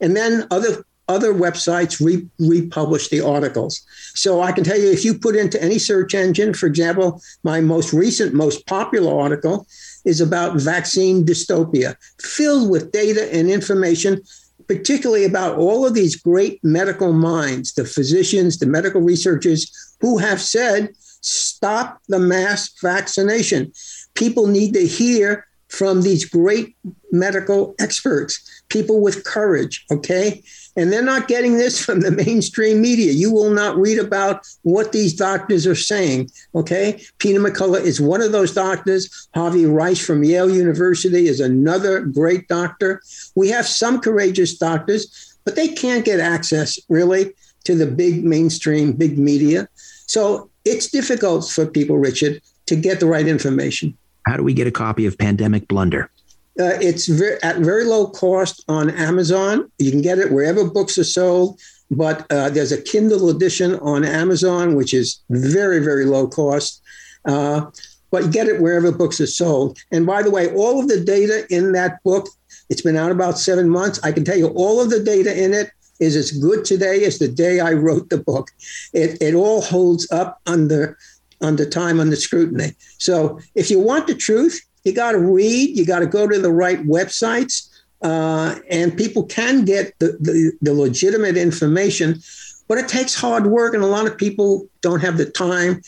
and then other other websites re- republish the articles. So I can tell you if you put into any search engine, for example, my most recent, most popular article is about vaccine dystopia, filled with data and information, particularly about all of these great medical minds, the physicians, the medical researchers who have said, stop the mass vaccination. People need to hear from these great medical experts, people with courage, okay? And they're not getting this from the mainstream media. You will not read about what these doctors are saying. Okay. Peter McCullough is one of those doctors. Harvey Risch from Yale University is another great doctor. We have some courageous doctors, but they can't get access really to the big mainstream, big media. So it's difficult for people, Richard, to get the right information. How do we get a copy of Pandemic Blunder? Uh, it's very, at very low cost on Amazon. You can get it wherever books are sold, but uh, there's a Kindle edition on Amazon, which is very, very low cost. Uh, but get it wherever books are sold. And by the way, all of the data in that book, it's been out about seven months. I can tell you all of the data in it is as good today as the day I wrote the book. It, it all holds up under under time under scrutiny. So if you want the truth, you got to read, you got to go to the right websites, uh, and people can get the, the, the legitimate information, but it takes hard work, and a lot of people don't have the time.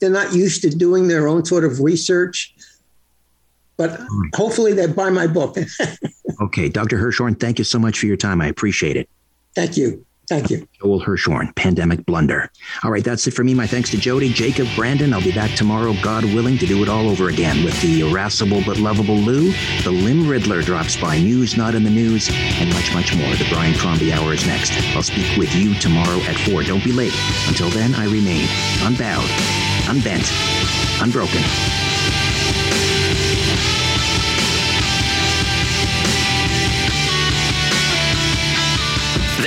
They're not used to doing their own sort of research. But hopefully they buy my book. okay, Dr. Hirschhorn, thank you so much for your time. I appreciate it. Thank you. Thank you. Joel Hirschhorn, Pandemic Blunder. All right, that's it for me. My thanks to Jody, Jacob, Brandon. I'll be back tomorrow, God willing, to do it all over again with the irascible but lovable Lou. The Lim Riddler drops by, news not in the news, and much, much more. The Brian Crombie Hour is next. I'll speak with you tomorrow at 4. Don't be late. Until then, I remain unbowed, unbent, unbroken.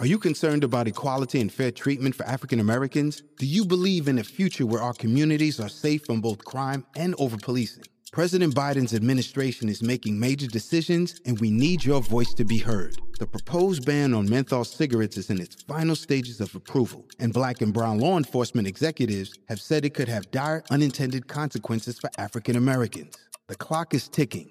Are you concerned about equality and fair treatment for African Americans? Do you believe in a future where our communities are safe from both crime and over policing? President Biden's administration is making major decisions, and we need your voice to be heard. The proposed ban on menthol cigarettes is in its final stages of approval, and black and brown law enforcement executives have said it could have dire unintended consequences for African Americans. The clock is ticking.